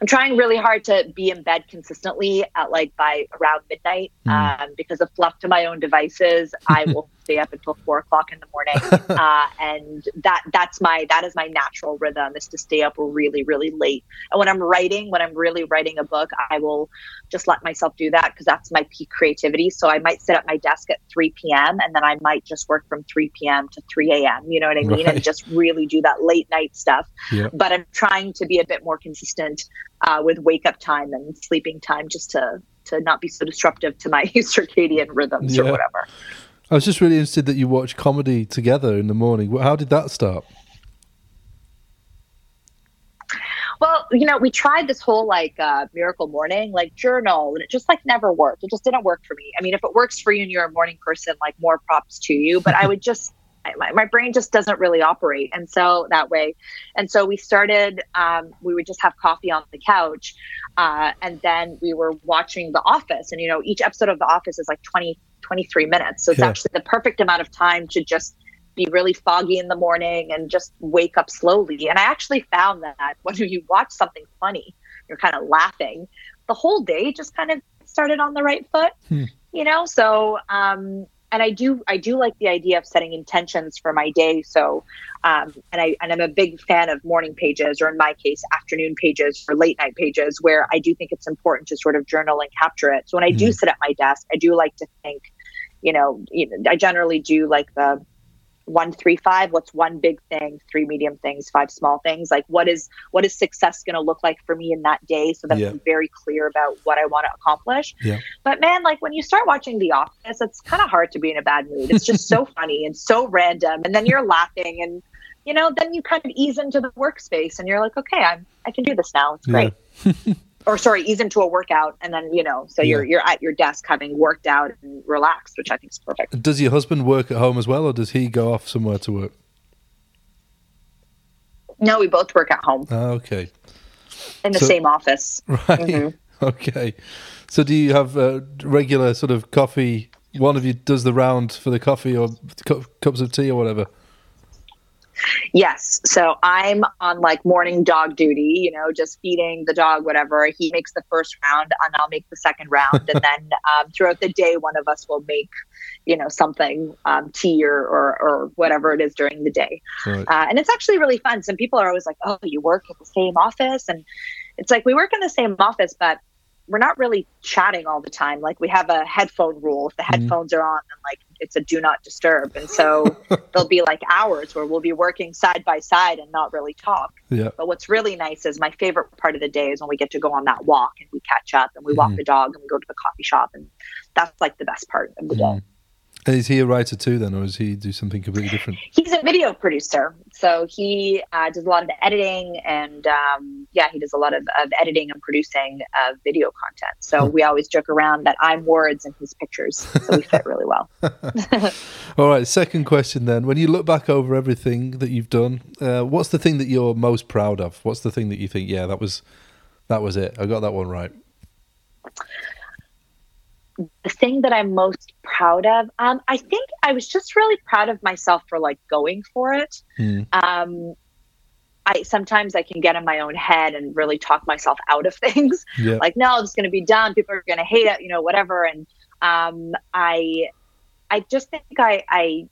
I'm trying really hard to be in bed consistently at like by around midnight Mm. um, because of left to my own devices. I [laughs] will stay up until four o'clock in the morning, [laughs] uh, and that that's my that is my natural rhythm is to stay up really really late. And when I'm writing, when I'm really writing a book, I will just let myself do that because that's my peak creativity. So I might sit at my desk at 3 p.m. and then I might just work from 3 p.m. to 3 a.m. You know what I mean? Right. And just really do that late night stuff. But I'm trying to be a bit more consistent uh, with wake up time and sleeping time just to to not be so disruptive to my [laughs] circadian rhythms Yeah. or whatever. I was just really interested that you watch comedy together in the morning. How did that start? Well, you know, we tried this whole like uh, miracle morning, like journal, and it just like never worked. It just didn't work for me. I mean, if it works for you and you're a morning person, like more props to you. But I would [laughs] just, my, my brain just doesn't really operate, and so that way, and so we started. Um, we would just have coffee on the couch, uh, and then we were watching The Office, and you know, each episode of The Office is like 20, 23 minutes, so it's Yeah. actually the perfect amount of time to just be really foggy in the morning and just wake up slowly. And I actually found that when [laughs] you watch something funny, you're kind of laughing, the whole day just kind of started on the right foot, Hmm. you know? So, um, and I do, I do like the idea of setting intentions for my day. So, um, and I, and I'm a big fan of morning pages, or in my case, afternoon pages or late night pages, where I do think it's important to sort of journal and capture it. So when I do Mhm. sit at my desk, I do like to think, you know, you know, I generally do like the one three five what's one big thing three medium things five small things. Like what is what is success going to look like for me in that day? So that Yeah. i'm very clear about what i want to accomplish. Yeah. but man like when you start watching the office it's kind of hard to be in a bad mood. It's just so [laughs] funny and so random and then you're laughing and you know then you kind of ease into the workspace and you're like okay i'm i can do this now. It's great [laughs] or sorry ease into a workout and then you know so you're you're at your desk having worked out and relaxed which i think is perfect Does your husband work at home as well, or does he go off somewhere to work? no we both work at home Ah, okay. in the So- same office [laughs] Right. Mhm. Okay. So do you have uh, regular sort of coffee? One of you does the round for the coffee or cu- cups of tea or whatever. Yes. So I'm on like morning dog duty, you know, just feeding the dog, whatever. He makes the first round and I'll make the second round. and then [laughs] um, throughout the day, one of us will make, you know, something, um, tea or, or, or whatever it is during the day. Right. Uh, and it's actually really fun. Some people are always like, oh, you work at the same office. And it's like, we work in the same office, but we're not really chatting all the time. Like we have a headphone rule. If the Mm-hmm. headphones are on, then like it's a do not disturb. And so [laughs] there'll be like hours where we'll be working side by side and not really talk. Yeah. But what's really nice is my favorite part of the day is when we get to go on that walk and we catch up and we walk Mhm. the dog and we go to the coffee shop and that's like the best part of the day. Is he a writer too then, or does he do something completely different? He's a video producer, so he uh, does a lot of the editing and um, yeah, he does a lot of, of editing and producing of video content. So we always joke around that I'm words and he's pictures, so we fit really well. [laughs] [laughs] All right, second question then. When you look back over everything that you've done, uh, what's the thing that you're most proud of? What's the thing that you think, yeah, that was that was it. I got that one right. The thing that I'm most proud of, um, I think I was just really proud of myself for like going for it. Mm. Um, I sometimes I can get in my own head and really talk myself out of [laughs] things. Yeah. like, no, it's going to be done. People are going to hate it, you know, whatever. And um, I, I just think I, I,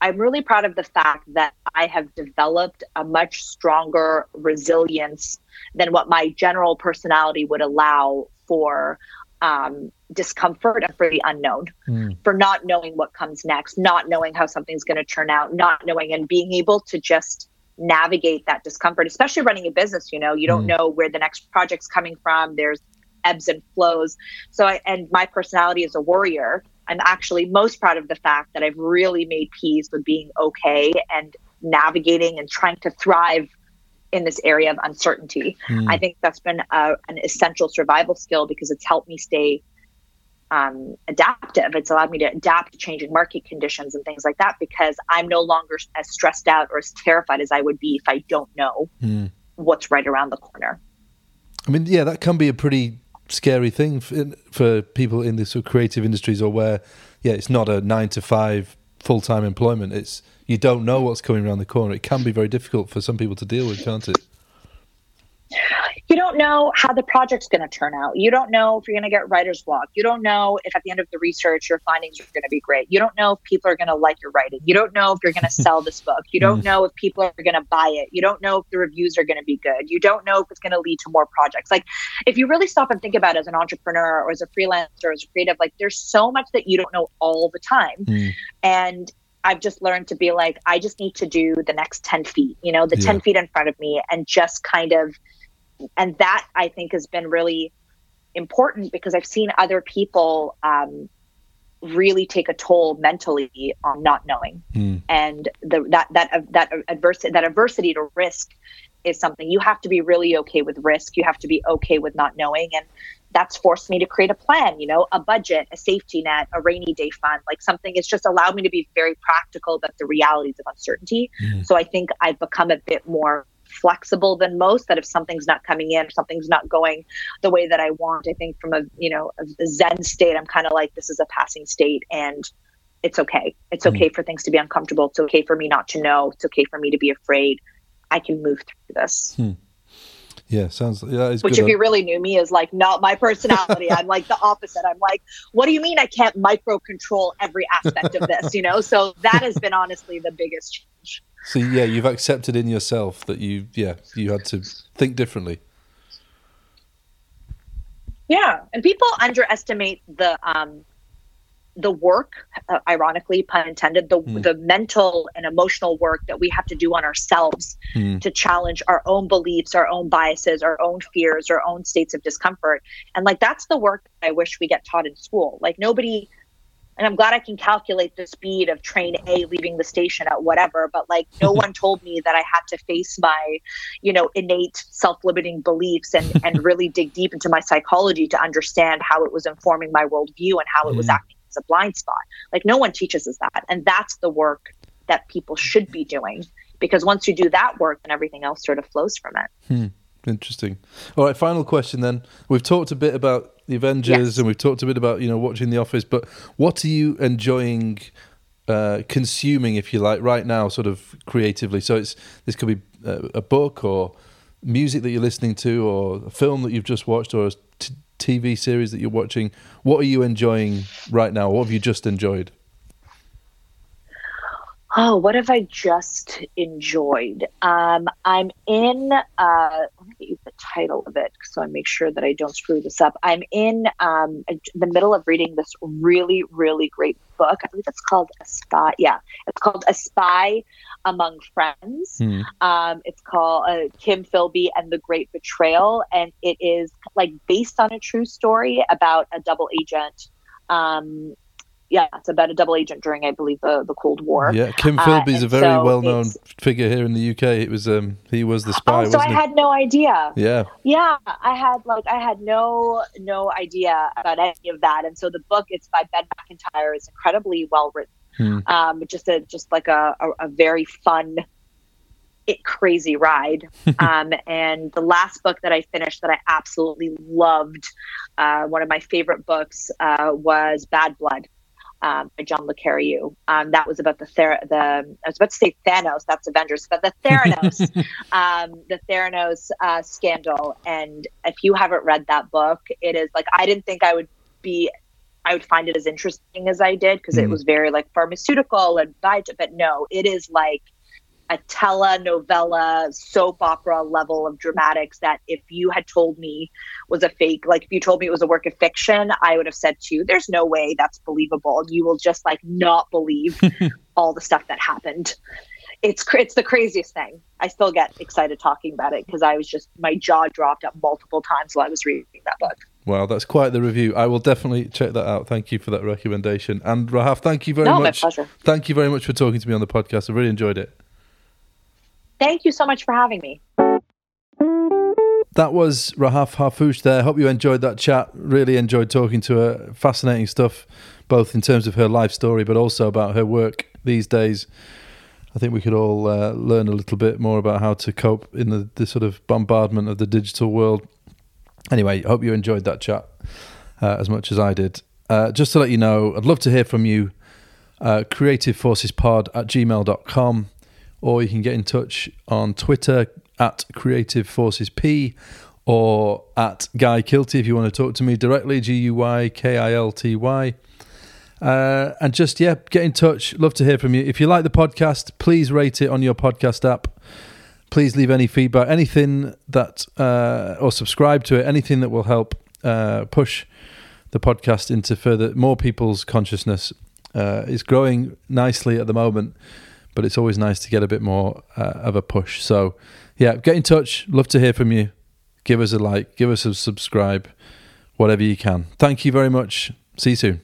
I'm really proud of the fact that I have developed a much stronger resilience than what my general personality would allow for um, discomfort and for the unknown, Mm. for not knowing what comes next, not knowing how something's going to turn out, not knowing and being able to just navigate that discomfort, especially running a business. You know, you don't Mm. know where the next project's coming from. There's ebbs and flows. So, I, and my personality as a warrior, I'm actually most proud of the fact that I've really made peace with being okay and navigating and trying to thrive in this area of uncertainty. Mm. I think that's been a, an essential survival skill because it's helped me stay um, adaptive. It's allowed me to adapt to changing market conditions and things like that because I'm no longer as stressed out or as terrified as I would be if I don't know Mm. what's right around the corner. I mean, yeah, that can be a pretty scary thing for, for people in the sort of creative industries or where, yeah, it's not a nine to five full time employment. It's you don't know what's coming around the corner. It can be very difficult for some people to deal with, can't it? You don't know how the project's going to turn out. You don't know if you're going to get writer's block. You don't know if at the end of the research your findings are going to be great. You don't know if people are going to like your writing. You don't know if you're going to sell this book. You don't know if people are going to buy it. You don't know if the reviews are going to be good. You don't know if it's going to lead to more projects. Like if you really stop and think about it as an entrepreneur or as a freelancer or as a creative, like there's so much that you don't know all the time. Mm. And I've just learned to be like, I just need to do the next 10 feet, you know, the Yeah. 10 feet in front of me and just kind of, and that I think has been really important because I've seen other people um, really take a toll mentally on not knowing. Mm. And the, that, that, that adversity, that adversity to risk is something you have to be really okay with risk. You have to be okay with not knowing. And that's forced me to create a plan, you know, a budget, a safety net, a rainy day fund, like something. It's just allowed me to be very practical about the realities of uncertainty. Mhm. So I think I've become a bit more flexible than most that if something's not coming in, something's not going the way that I want, I think from a, you know, a Zen state, I'm kind of like, this is a passing state and it's okay. It's okay for things to be uncomfortable. It's okay for me not to know. It's okay for me to be afraid. I can move through this. Yeah, sounds yeah, Which, good. if you really knew me, is like not my personality. I'm like the opposite. I'm like, what do you mean I can't micro control every aspect of this? You know, so that has been honestly the biggest change. So yeah, you've accepted in yourself that you yeah you had to think differently. Yeah, and people underestimate the um, the work, uh, ironically, pun intended, the Hmm. the mental and emotional work that we have to do on ourselves Mm. to challenge our own beliefs, our own biases, our own fears, our own states of discomfort. And like that's the work I wish we get taught in school. Like nobody and I'm glad I can calculate the speed of train A leaving the station at whatever, but like no [laughs] one told me that I had to face my, you know, innate self-limiting beliefs and and [laughs] really dig deep into my psychology to understand how it was informing my worldview and how it was Mm. acting a blind spot. Like no one teaches us that. And that's the work that people should be doing because once you do that work then everything else sort of flows from it Interesting. All right, final question then. We've talked a bit about the Avengers Yes. and we've talked a bit about you know watching The Office, but what are you enjoying uh, consuming, if you like, right now, sort of creatively? So it's this could be a, a book or music that you're listening to, or a film that you've just watched, or a TV series that you're watching. What are you enjoying right now? What have you just enjoyed? Oh what have i just enjoyed um i'm in uh let me get you the title of it so I make sure that I don't screw this up. I'm in um, the middle of reading this really, really great book. I believe it's called A Spy. Yeah, it's called A Spy Among Friends. Hmm. Um, it's called uh, Kim Philby and the Great Betrayal, and it is like based on a true story about a double agent um, yeah, it's about a double agent during, I believe, the, the Cold War. Yeah, Kim Philby is uh, a very so well known figure here in the UK. It was um, he was the spy. Oh, so I he? had no idea. Yeah, yeah, I had like I had no no idea about any of that, and so the book it's by Ben Macintyre, is incredibly well written. Hmm. Um, just a just like a, a, a very fun it crazy ride. [laughs] um, and the last book that I finished that I absolutely loved, uh, one of my favorite books, uh, was Bad Blood um, by John Le Carré. Um, that was about the Ther- the I was about to say Thanos. That's Avengers, but the Theranos, [laughs] um, the Theranos uh, scandal. And if you haven't read that book, it is like I didn't think I would be. I would find it as interesting as I did because mm. it was very like pharmaceutical and but no, it is like a telenovela soap opera level of dramatics that if you had told me was a fake like if you told me it was a work of fiction i would have said to you there's no way that's believable you will just like not believe [laughs] all the stuff that happened it's it's the craziest thing i still get excited talking about it because i was just my jaw dropped up multiple times while i was reading that book Wow, that's quite the review. I will definitely check that out. Thank you for that recommendation. And Rahaf, thank you very no, much. My pleasure. Thank you very much for talking to me on the podcast. I really enjoyed it. Thank you so much for having me. That was Rahaf Harfoush there. Hope you enjoyed that chat. Really enjoyed talking to her. Fascinating stuff, both in terms of her life story, but also about her work these days. I think we could all uh, learn a little bit more about how to cope in the, the sort of bombardment of the digital world. Anyway, hope you enjoyed that chat uh, as much as I did. Uh, just to let you know, I'd love to hear from you. Uh, creativeforcespod at gmail.com or you can get in touch on Twitter at Creative Forces P or at Guy Kilty if you want to talk to me directly, G U Y K I L T Y. Uh, and just, yeah, get in touch. Love to hear from you. If you like the podcast, please rate it on your podcast app. Please leave any feedback, anything that, uh, or subscribe to it, anything that will help uh, push the podcast into further, more people's consciousness. Uh, it's growing nicely at the moment but it's always nice to get a bit more uh, of a push. So, yeah, get in touch. Love to hear from you. Give us a like, give us a subscribe, whatever you can. Thank you very much. See you soon.